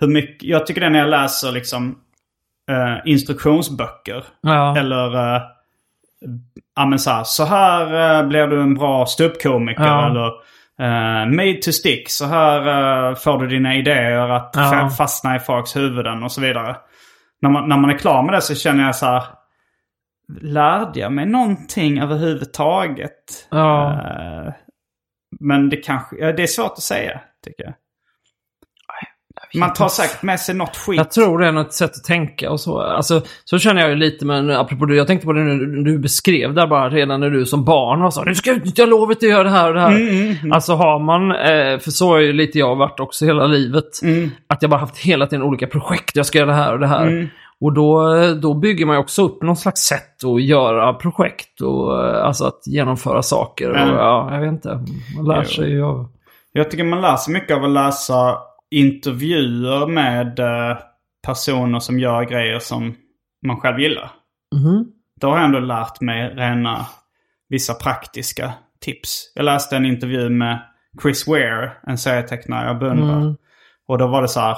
hur mycket... Jag tycker det när jag läser liksom eh, instruktionsböcker. Ja, Eller... Eh, ja men så här, så här eh, blir du en bra ståuppkomiker. Ja. Eller eh, made to stick. Så här eh, får du dina idéer att Ja. fa- fastna i folks huvuden och så vidare. När man, när man är klar med det så känner jag så här. Lärde jag mig någonting överhuvudtaget? ja. Eh, men det kanske, det är svårt att säga tycker jag. Man tar säkert med sig något skit. Jag tror det är något sätt att tänka och så. Alltså, så känner jag ju lite, men apropå det, jag tänkte på det nu du beskrev där bara redan när du som barn var så Nu ska jag utnyttja lovet att göra det här och det här. Alltså har man, eh, för så har ju lite jag varit också hela livet. Att jag bara haft hela tiden olika projekt, jag ska göra det här och det här. Och då, då bygger man ju också upp någon slags sätt att göra projekt och eh, alltså att genomföra saker. Och, Mm. ja, jag vet inte, man lär Jo. sig ju av... Jag tycker man lär sig mycket av att läsa intervjuer med eh, personer som gör grejer som man själv gillar. Mhm. Då har jag ändå lärt mig rena vissa praktiska tips. Jag läste en intervju med Chris Ware, en serietecknare jag beundrar. Mm. Och då var det så här.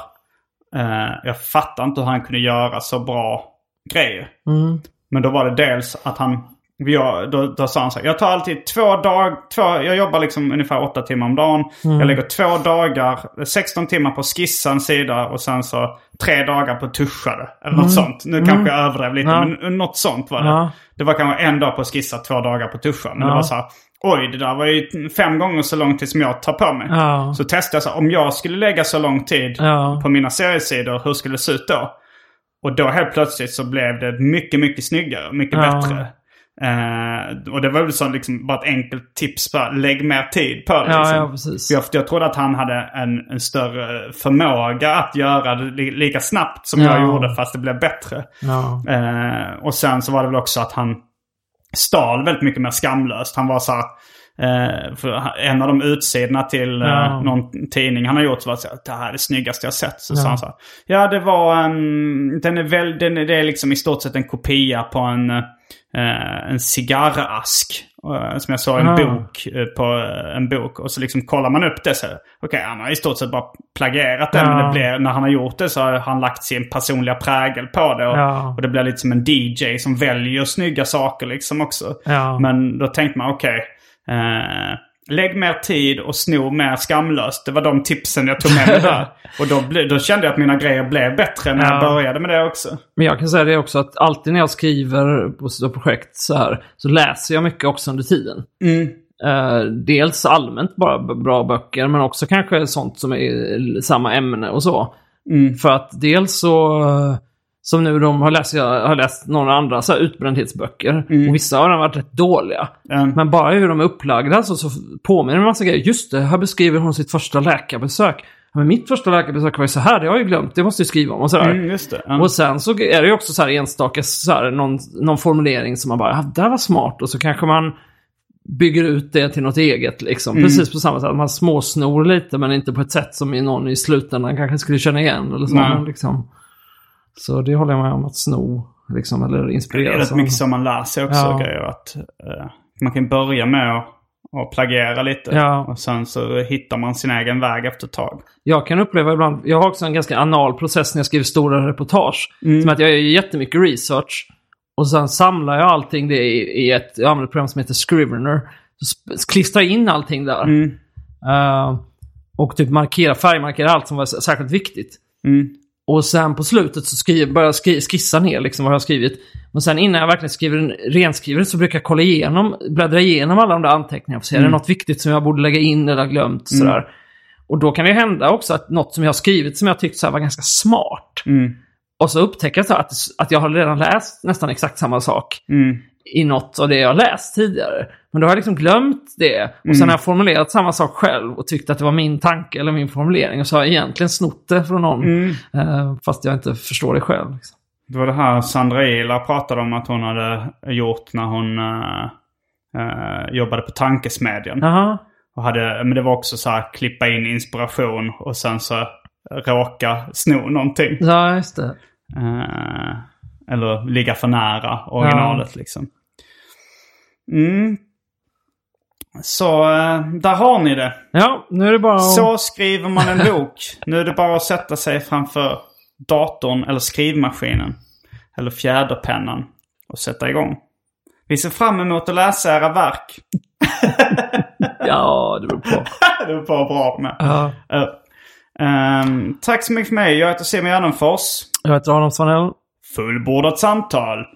Eh, jag fattar inte hur han kunde göra så bra grejer. Mm. Men då var det dels att han... Jag, då, då sa han så här, jag tar alltid två dagar, två, jag jobbar liksom ungefär åtta timmar om dagen. Jag lägger två dagar, 16 timmar på skissa en sida och sen så tre dagar på att tuscha det. Eller något sånt. Nu kanske jag överdrev lite, Ja. men något sånt var det. Ja. Det var kanske en dag på skissa, två dagar på tuscha. Men Ja. det var så här, oj det där var ju fem gånger så lång tid som jag tar på mig. Ja. Så testade jag så här, om jag skulle lägga så lång tid på mina seriesidor, hur skulle det se ut då? Och då helt plötsligt så blev det mycket, mycket snyggare, mycket bättre. Eh, och det var väl så liksom bara ett enkelt tips, bara lägg mer tid på det. Ja, liksom. ja, precis. Jag, jag trodde att han hade en, en större förmåga att göra det li, lika snabbt som Ja. jag gjorde fast det blev bättre. Ja. Eh, och sen så var det väl också att han stal väldigt mycket mer skamlöst. Han var så här, för en av de utsidorna till eh, Ja. någon tidning han har gjort så var så här, det här är det snyggaste jag sett. Så Ja. sa han så här, ja det var en, den är väl, den är, det är liksom i stort sett en kopia på en, en cigarrask. eh, som jag såg en Ah. bok eh, på eh, en bok. Och så liksom kollar man upp det så okej han har i stort sett bara plagierat det. Men Ja. det blir, när han har gjort det så har han lagt sin personliga prägel på det. Och, Ja. och det blir lite som en DJ som väljer snygga saker liksom också. Ja. Men då tänkte man okej. eh, lägg mer tid och sno mer skamlöst. Det var de tipsen jag tog med mig där. Och då, ble, då kände jag att mina grejer blev bättre när jag Ja. började med det också. Men jag kan säga det också att alltid när jag skriver på projekt så här så läser jag mycket också under tiden. Eh, dels allmänt bara bra böcker men också kanske sånt som är samma ämne och så. För att dels så, som nu de har läst, jag har läst några andra så här utbrändhetsböcker och vissa har varit rätt dåliga. Mm. Men bara hur de är upplagda så, så påminner det en massa grejer. Just det, här beskriver hon sitt första läkarbesök. Men mitt första läkarbesök var ju så här, det har jag ju glömt, det måste jag skriva om och sådär. Mm. Ja. Och sen så är det ju också så här enstaka, så här, någon, någon formulering som man bara, ja, det där var smart. Och så kanske man bygger ut det till något eget liksom. Precis på samma sätt. Man småsnor lite men inte på ett sätt som någon i slutändan kanske skulle känna igen. Eller så, liksom. Så det håller jag med om att sno, liksom, eller Det är inspireras rätt av. mycket som man lär sig också. Ja. Grejer, att, eh, man kan börja med att, att plagiera lite. Ja. Och sen så hittar man sin egen väg efter ett tag. Jag kan uppleva ibland, jag har också en ganska anal process när jag skriver stora reportage. Som att jag gör jättemycket research. Och sen samlar jag allting det i, i ett, jag använder ett program som heter Scrivener. Så klistrar in allting där. Eh, och typ markera, färgmarkera allt som var särskilt viktigt. Mm. Och sen på slutet så skriver, börjar jag skri, skissa ner liksom vad jag har skrivit. Men sen innan jag verkligen skriver en renskriver så brukar jag kolla igenom, bläddra igenom alla de där anteckningarna. För se, mm. är det något viktigt som jag borde lägga in eller glömt? Mm. Sådär. Och då kan det hända också att något som jag har skrivit som jag tyckt så var ganska smart. Mm. Och så upptäcker jag så att, att jag har redan läst nästan exakt samma sak. Mm. I något av det jag läst tidigare. Men då har jag liksom glömt det. Och Mm. sen har jag formulerat samma sak själv och tyckt att det var min tanke eller min formulering. Och så har jag egentligen snott det från någon. Mm. Eh, fast jag inte förstår det själv. Liksom. Det var det här Sandra Ila pratade om att hon hade gjort när hon eh, eh, jobbade på Tankesmedjan. Jaha. Och hade, men det var också så här klippa in inspiration och sen så råka sno någonting. Ja, just det. Eh, eller ligga för nära originalet liksom. Mm. Så eh, där har ni det. Ja, nu är det bara att... Så skriver man en bok. Nu är det bara att sätta sig framför datorn eller skrivmaskinen. Eller fjäderpennan. Och sätta igång. Vi ser fram emot att läsa era verk. Ja, det beror på. det var bara bra med. Ja. Eh, ehm, tack så mycket för mig. Jag heter Simon Gärdenfors. Jag heter Adam Svanell. Fullbordat samtal.